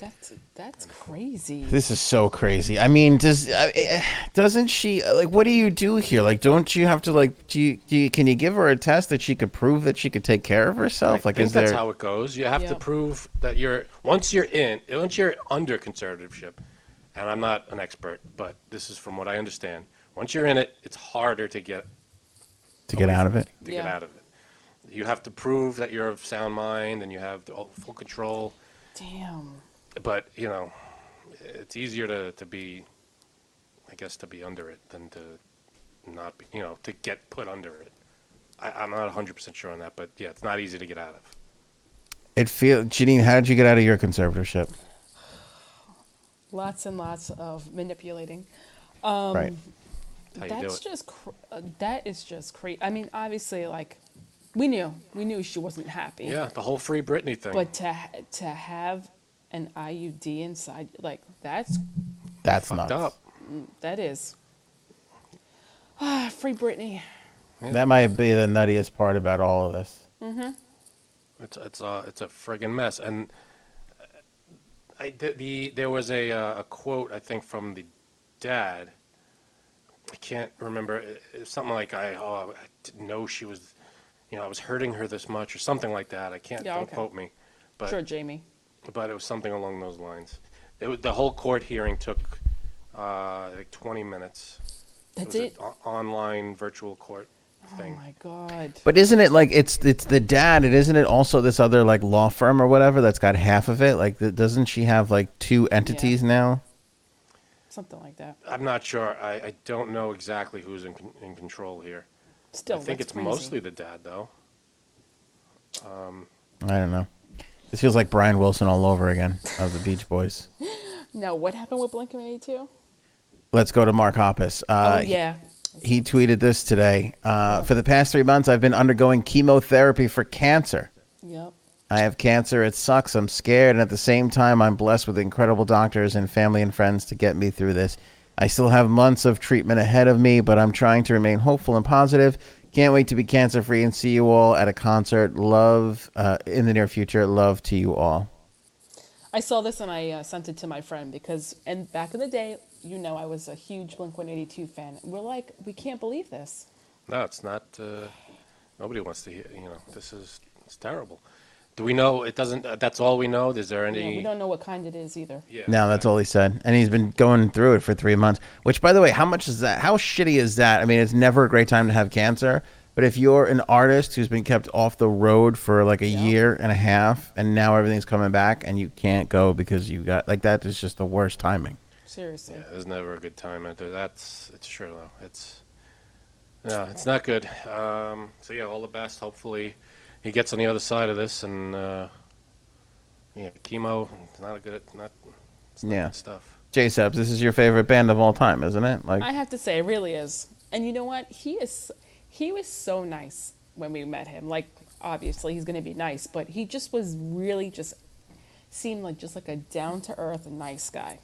That's that's crazy. This is so crazy. I mean, does uh, eh, doesn't she uh, like? What do you do here? Like, don't you have to like? Do you, do you can you give her a test that she could prove that she could take care of herself? I like, think is that's there? how it goes. You have to prove that you're once you're in, once you're under conservatorship, and I'm not an expert, but this is from what I understand. Once you're in it, it's harder to get to get out of it. To get out of it, you have to prove that you're of sound mind and you have the full control. Damn. But you know, it's easier to, to be, I guess, to be under it than to not be, you know, to get put under it. I, I'm not 100 percent sure on that, but yeah, it's not easy to get out of. It feels, Janine. How did you get out of your conservatorship? Lots and lots of manipulating. right. How you do That's just cr- uh, that is just crazy. I mean, obviously, like we knew we knew she wasn't happy. Yeah, the whole free Britney thing. But to to have an IUD inside, like that's That's fucked nuts. up. that is. Ah, free Britney. That might be the nuttiest part about all of this. It's it's a it's a friggin' mess. And uh, I the, the there was a uh, a quote I think from the dad. I can't remember. It, it's something like I oh I didn't know she was, you know, I was hurting her this much or something like that. I can't Yeah, don't okay. quote me, but Sure, Jamie. But it was something along those lines. It was, the whole court hearing took uh, like 20 minutes. That's was it. an o- online virtual court Oh thing. my god. But isn't it like it's it's the dad? It isn't it also this other like law firm or whatever that's got half of it? Like, th- doesn't she have like two entities now? Something like that. I'm not sure. I, I don't know exactly who's in, con- in control here. Still, I think that's it's crazy. mostly the dad, though. I don't know. This feels like Brian Wilson all over again of the Beach Boys. No, what happened with Blink 182? Let's go to Mark Hoppus. Uh, oh yeah. He tweeted this today. Uh, for the past three months, I've been undergoing chemotherapy for cancer. Yep. I have cancer. It sucks. I'm scared. And at the same time, I'm blessed with incredible doctors and family and friends to get me through this. I still have months of treatment ahead of me, but I'm trying to remain hopeful and positive. Can't wait to be cancer free and see you all at a concert. Love uh, in the near future. Love to you all. I saw this and I uh, sent it to my friend because, and back in the day, you know, I was a huge Blink 182 fan. We're like, we can't believe this. No, it's not. Uh, nobody wants to hear. You know, this is it's terrible. Do we know it doesn't? Uh, that's all we know. Is there You know, any? we don't know what kind it is either. Yeah. No, that's all he said. And he's been going through it for three months. Which, by the way, how much is that? How shitty is that? I mean, it's never a great time to have cancer. But if you're an artist who's been kept off the road for like a Yeah. year and a half, and now everything's coming back, and you can't go because you got like that is just the worst timing. Seriously. Yeah, there's never a good time out there. That's it's true though. It's no, it's not good. Um, so yeah, all the best. Hopefully, he gets on the other side of this, and uh, yeah, chemo. It's not a good. Not not Yeah. good stuff. J Sabs, this is your favorite band of all time, isn't it? Like, I have to say, it really is. And you know what? He is. He was so nice when we met him. Like, obviously, he's going to be nice, but he just was really just seemed like just like a down to earth, nice guy.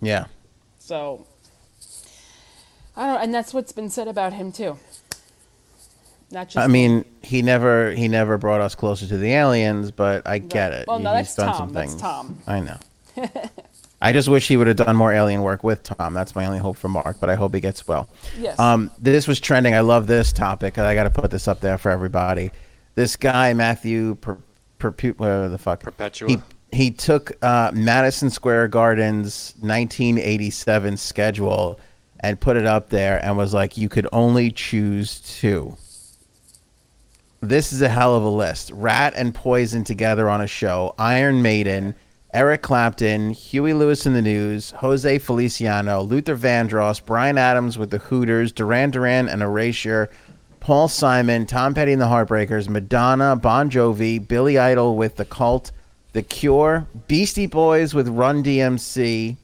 yeah, So I don't, and that's what's been said about him too. Not just I mean, he never he never brought us closer to the aliens, but I get it. Well, no, He's that's done Tom. some That's things. Tom. I know. I just wish he would have done more alien work with Tom. That's my only hope for Mark, but I hope he gets well. Yes. Um, this was trending. I love this topic. I got to put this up there for everybody. This guy Matthew per, Perpu- whatever the fuck Perpetua? He he took uh, Madison Square Garden's 1987 schedule and put it up there and was like, you could only choose two. This is a hell of a list. Ratt and Poison together on a show. Iron Maiden, Eric Clapton, Huey Lewis in the News, Jose Feliciano, Luther Vandross, Bryan Adams with the Hooters, Duran Duran and Erasure, Paul Simon, Tom Petty and the Heartbreakers, Madonna, Bon Jovi, Billy Idol with The Cult, The Cure, Beastie Boys with Run DMC,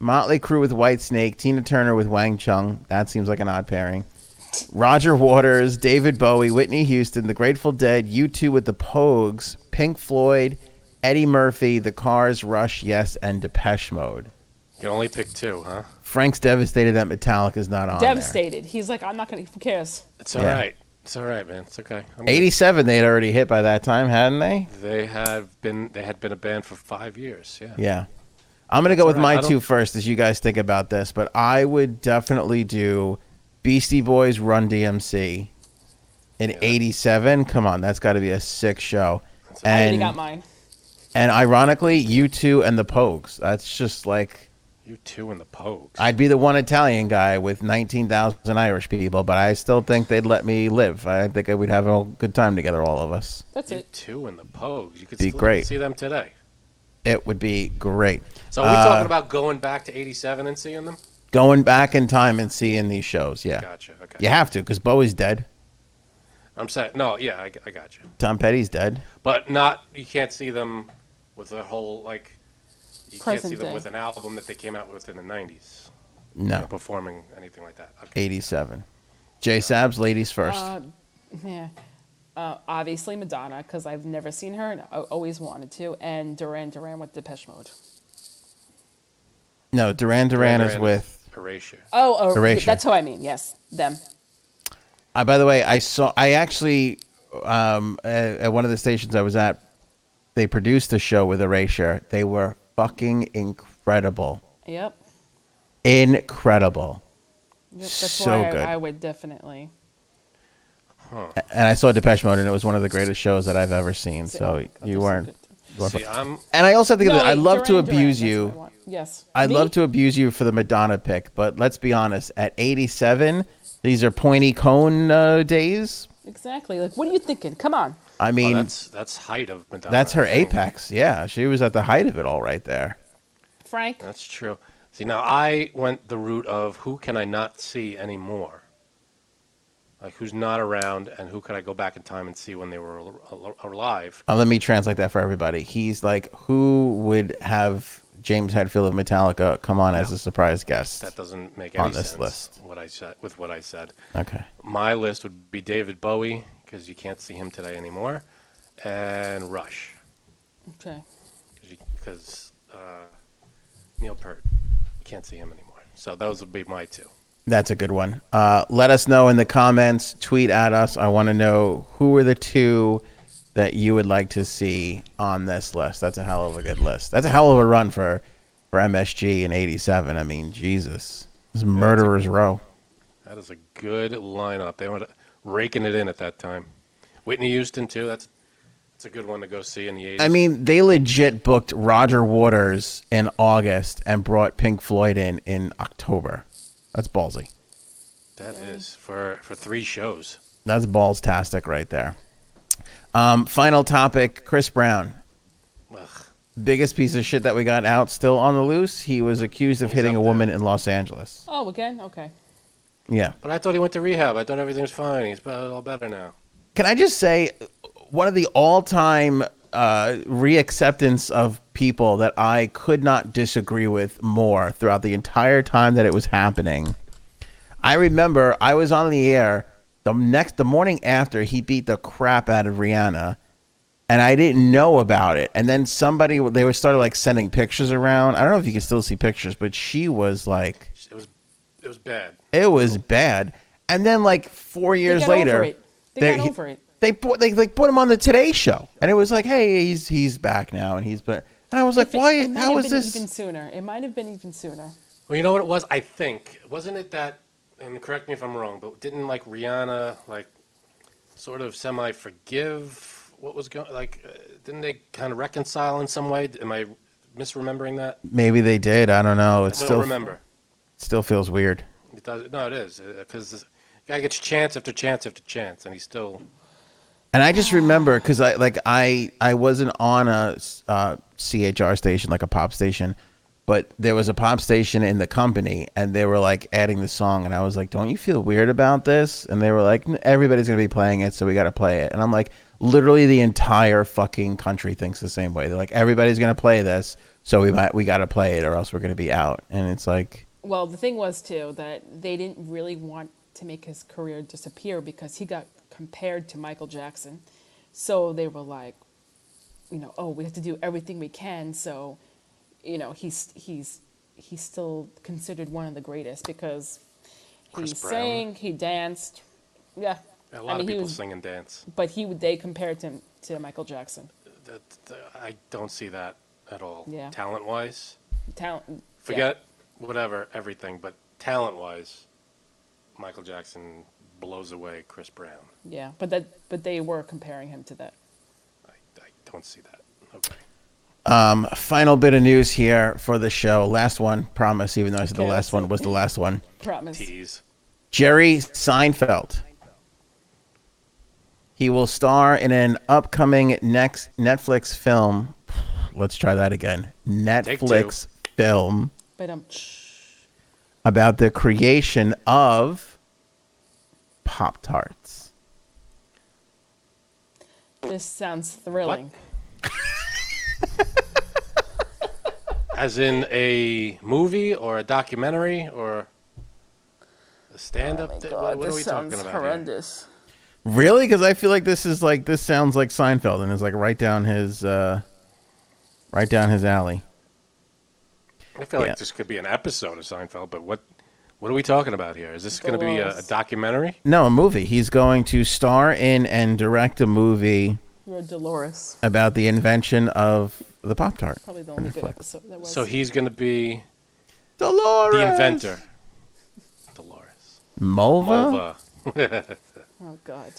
Motley Crue with Whitesnake, Tina Turner with Wang Chung. That seems like an odd pairing. Roger Waters, David Bowie, Whitney Houston, The Grateful Dead, U2 with the Pogues, Pink Floyd, Eddie Murphy, The Cars, Rush, Yes, and Depeche Mode. You can only pick two, huh? Frank's devastated that Metallica's not on there. devastated. He's like, I'm not going to. Who cares? It's all Yeah. right. It's all right, man. It's okay. I'm 87 they had already hit by that time, hadn't they? They have been. They had been a band for five years. Yeah. Yeah. I'm going to go with all right. my two first as you guys think about this, but I would definitely do Beastie Boys Run DMC in Yeah. 87. Come on, that's got to be a sick show. I already And got mine. and ironically, U2 and the Pogues. That's just like U2 and the Pogues. I'd be the one Italian guy with 19,000 Irish people, but I still think they'd let me live. I think we'd have a good time together, all of us. That's you it. two and the Pogues. You could Be still great. see them today. It would be great. So are we Uh, talking about going back to '87 and seeing them? Going back in time and seeing these shows, yeah. Gotcha. Okay. You have to, because Bowie's dead. I'm saying no. Yeah, I, I got you. Tom Petty's dead. But not. You can't see them with a whole like. You can't see Present them day. with an album that they came out with in the '90s. No, Performing anything like that. Okay. 87. J Sabs, ladies first. Uh, yeah. Uh, obviously Madonna, because I've never seen her and I always wanted to, and Duran Duran with Depeche Mode. no, Duran Duran is Duran with. Erasure. Oh, oh Erasure. that's who I mean. Yes, them. Uh, by the way, I saw. I actually, um, at, at one of the stations I was at, they produced a show with Erasure. They were fucking incredible, Yep. incredible. Yep, That's So why good. I, I would definitely. And I saw Depeche Mode, and it was one of the greatest shows that I've ever seen. So oh my God, you so weren't. you weren't- See, I'm and I also think No, that I wait, love to Duran Duran, abuse that's you. What I want. Yes. I'd Me? love to abuse you for the Madonna pick, but let's be honest. At 87, these are pointy cone uh, days. Exactly. Like, what are you thinking? Come on. I oh, mean, that's that's height of Madonna. that's her apex. Yeah, she was at the height of it all right there. Frank. That's true. See, now I went the route of who can I not see anymore? Like who's not around, and who could I go back in time and see when they were al- al- alive? Uh, let me translate that for everybody. He's like, who would have James Hetfield of Metallica come on as a surprise guest? That doesn't make any On this sense. list. What I said with what I said. Okay. My list would be David Bowie because you can't see him today anymore, and Rush Okay. because uh, Neil Peart you can't see him anymore. So those would be my two. That's a good one. Uh, let us know in the comments. Tweet at us. I want to know who are the two that you would like to see on this list. That's a hell of a good list. That's a hell of a run for for MSG in '87. I mean, Jesus, is murderers row. That is a good lineup. They were raking it in at that time. Whitney Houston too. That's that's a good one to go see in the 80s. I mean, they legit booked Roger Waters in August and brought Pink Floyd in in October. That's ballsy. that is for for three shows. That's balls tastic right there. Um, final topic: Chris Brown. Ugh. biggest piece of shit that we got out still on the loose. He was accused of He's hitting a there. woman in Los Angeles. Oh, again? Okay. Yeah. But I thought he went to rehab. I thought everything was fine. He's be- all better now. Can I just say, one of the all-time uh, reacceptance of people that I could not disagree with more throughout the entire time that it was happening. I remember I was on the air the next the morning after he beat the crap out of Rihanna, and I didn't know about it. And then somebody they were started like sending pictures around. I don't know if you can still see pictures, but she was like. It was it was bad. It was bad. And then like four years got later, over it. They they- got over it. They put they like put him on the Today Show, and it was like, hey, he's he's back now, and he's but. And I was like, If it- why? It might How have is been this? even sooner? It might have been even sooner. Well, you know what it was? I think wasn't it that? And correct me if I'm wrong, but didn't like Rihanna like sort of semi forgive what was going? Like, uh, didn't they kind of reconcile in some way? Am I misremembering that? Maybe they did. I don't know. It still remember. still feels weird. It does. No, it is because the guy gets chance after chance after chance, and he's still. And I just remember because I like I I wasn't on a uh, CHR station like a pop station, but there was a pop station in the company, and they were like adding the song, and I was like, "Don't you feel weird about this?" And they were like, "Everybody's gonna be playing it, so we got to play it." And I'm like, literally the entire fucking country thinks the same way. They're like, "Everybody's gonna play this, so we might we got to play it, or else we're gonna be out." And it's like, Well, the thing was too that they didn't really want to make his career disappear because he got compared to Michael Jackson. So they were like, you know, oh, we have to do everything we can. So, you know, he's he's he's still considered one of the greatest because Chris he Brown. sang, he danced, yeah. A lot I mean, of people was, sing and dance. but he would they compared him to Michael Jackson. That, that- I don't see that at all. Yeah. Talent wise, Talent. yeah. forget whatever everything, but talent wise, Michael Jackson blows away Chris Brown. Yeah, but that but they were comparing him to that. I, I don't see that. Okay. Um, final bit of news here for the show. Last one, promise. Even though I said the last one was the last one. Promise. Tease. Jerry Seinfeld. He will star in an upcoming next Netflix film. Let's try that again. Netflix film But um, about the creation of Pop Tarts. this sounds thrilling. As in a movie or a documentary or a stand-up. Oh my thi- God, what, what are this we sounds talking about? here? horrendous. Really? Because I feel like this is like this sounds like Seinfeld and is like right down his uh, right down his alley. I feel Yeah. like this could be an episode of Seinfeld, but what What are we talking about here? Is this going to be a, a documentary? No, a movie. He's going to star in and direct a movie You're Dolores. about the invention of the Pop Tart. Probably the only good episode there was. So he's going to be Dolores. the inventor. Dolores. Mulva. Mulva. oh God.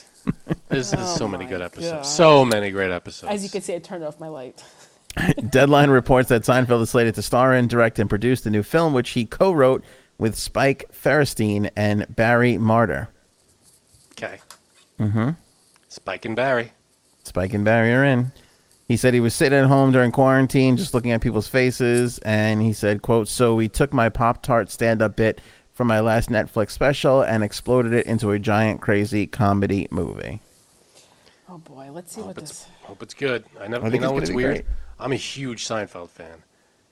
There's, there's so Oh many good episodes. God. So many great episodes. As you can see, I turned off my light. Deadline reports that Seinfeld is slated to star in, direct, and produce the new film, which he co-wrote with Spike Feresten and Barry Marder. Okay. Mm-hmm. Spike and Barry. Spike and Barry are in. He said he was sitting at home during quarantine, just looking at people's faces, and he said, "quote So we took my Pop Tart stand-up bit from my last Netflix special and exploded it into a giant, crazy comedy movie." Oh boy, let's see what Hope it's, this. hope it's good. I never. I you know it's what's weird? great. I'm a huge Seinfeld fan,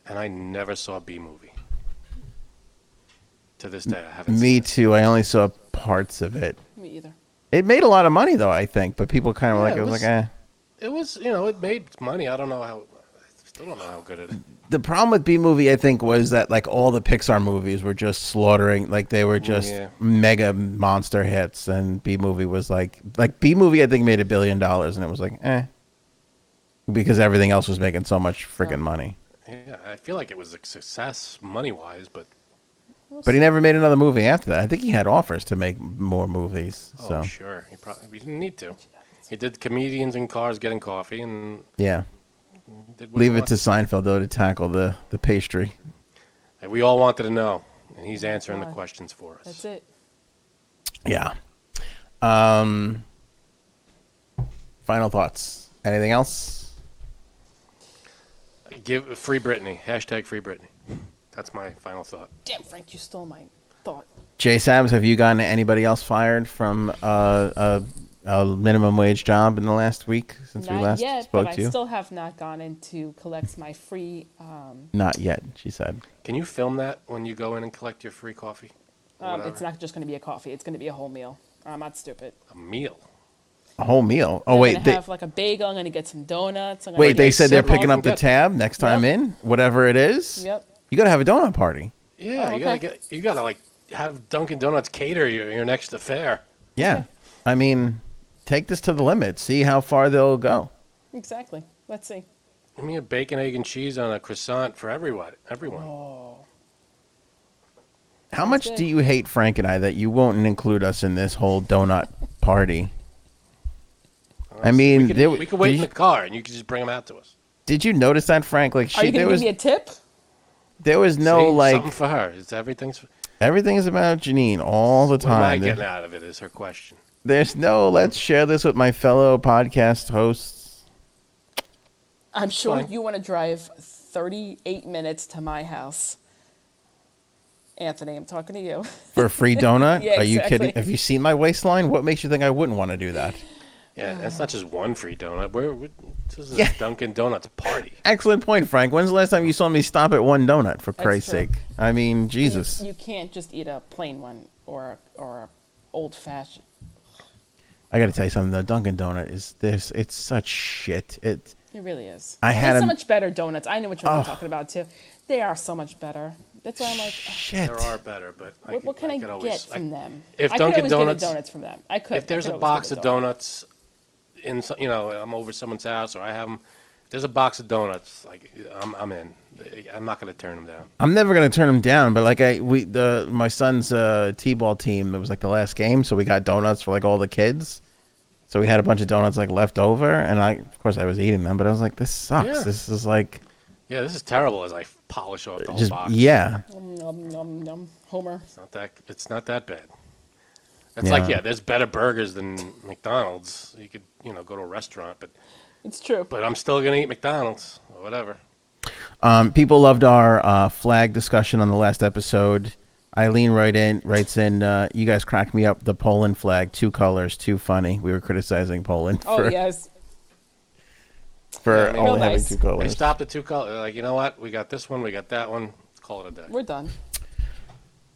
and I never saw Bee Movie. To this day, I haven't. Me seen it. too. I only saw parts of it. Me either. It made a lot of money, though. I think, but people kind of Yeah, like it was, was- like, eh. It was, you know, it made money. I don't know how. I still don't know how good it is. the problem with Bee Movie, I think, was that like all the Pixar movies were just slaughtering, like they were just Yeah. mega monster hits, and Bee Movie was like, like Bee Movie, I think made a billion dollars, and it was like, eh, because everything else was making so much freaking money. Yeah, I feel like it was a success money wise, but But he never made another movie after that. I think he had offers to make more movies. oh So sure, he probably he didn't need to. He did comedians in cars getting coffee and yeah, did what he leave it to. Seinfeld though to tackle the the pastry. And we all wanted to know, and he's answering the questions for us. That's it. Yeah. Um. Final thoughts. Anything else? Give free Britney hashtag free Britney. That's my final thought. Damn, Frank, you stole my thought. Jay Sabs, have you gotten anybody else fired from uh, a, a minimum wage job in the last week since we not last yet, spoke but to I still have not gone in to collect my free. Um, Not yet, she said. Can you film that when you go in and collect your free coffee? Um, it's not just going to be a coffee; it's going to be a whole meal. I'm not stupid. a meal. A whole meal. Oh I'm wait, they, have like a bagel. I'm going to get some donuts. I'm wait. They said they're picking up the tab next time Yep. in, whatever it is. Yep. You gotta have a donut party. Yeah, Oh, you gotta okay. get, you gotta like have Dunkin' Donuts cater your, your next affair. Yeah, I mean, take this to the limit. See how far they'll go. Exactly. Let's see. Give me a bacon, egg, and cheese on a croissant for everyone. Everyone. Oh, How much good. do you hate Frank and I that you won't include us in this whole donut party? I mean, we could, there- we could wait in you- the car and you could just bring them out to us. Did you notice that, Frank? Like are you going there to was give me a tip? There was no See? like something for her. It's everything's. everything is about Janine all the What am I time. There- getting out of it? Is her question. there's no let's share this with my fellow podcast hosts. I'm sure Fine. you want to drive 38 minutes to my house. Anthony, I'm talking to you. For a free donut? Yeah, Are you exactly. kidding? Have you seen my waistline? What makes you think I wouldn't want to do that? Yeah, that's not just one free donut. We're, we're this is Yeah. a Dunkin' Donuts party. Excellent point, Frank. When's the last time you saw me stop at one donut? For Christ's true. sake! I mean, Jesus. You, you can't just eat a plain one or or a old fashioned. I got to tell you something. The Dunkin' Donut is this. It's such shit. It. It really is. I had There's so much better donuts. I know what you're Oh. talking about too. They are so much better. That's why I'm like, oh. Shit. There are better, but I what, could- what can I, could get always, from I- them? if I Dunkin' could Donuts- get a donuts from them. I could. If there's I a could box of get donuts in, some, you know, I'm over someone's house or I have them. There's a box of donuts, like I'm, I'm in. I'm not going to turn them down. I'm never gonna turn them down, but like I we the my son's uh, t-ball team. It was like the last game, so we got donuts for like all the kids. So we had a bunch of donuts like left over, and I of course I was eating them, but I was like, this sucks. Yeah. This is like Yeah, this is terrible. As I polish off the whole just box. yeah. Nom, nom, nom. Homer. It's not that. It's not that bad. It's like Yeah. yeah, there's better burgers than McDonald's. You could you know go to a restaurant, but It's true. but I'm still gonna eat McDonald's or whatever. Um, people loved our uh, flag discussion on the last episode. Eileen write in, writes in, uh, you guys cracked me up. The Poland flag, two colors, too funny. We were criticizing Poland Oh for, yes. for Yeah, I mean- only Real having nice. two They colors. stopped at two colors. Like you know what? We got this one. We got that one. Let's call it a day. We're done.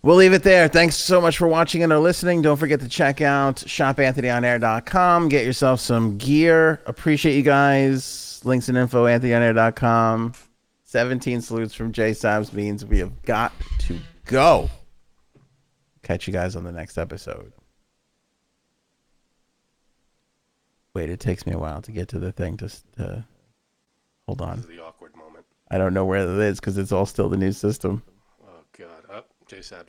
We'll leave it there. Thanks so much for watching and or listening. Don't forget to check out shopanthonyonair.com. Get yourself some gear. Appreciate you guys. Links and info, anthonyonair.com. 17 salutes from Jay Sabs means we have got to go. catch you guys on the next episode. Wait, it takes me a while to get to the thing. Just uh, hold This on. is the awkward moment. I don't know where it is because it's all still the new system. Oh God. Up, J Sab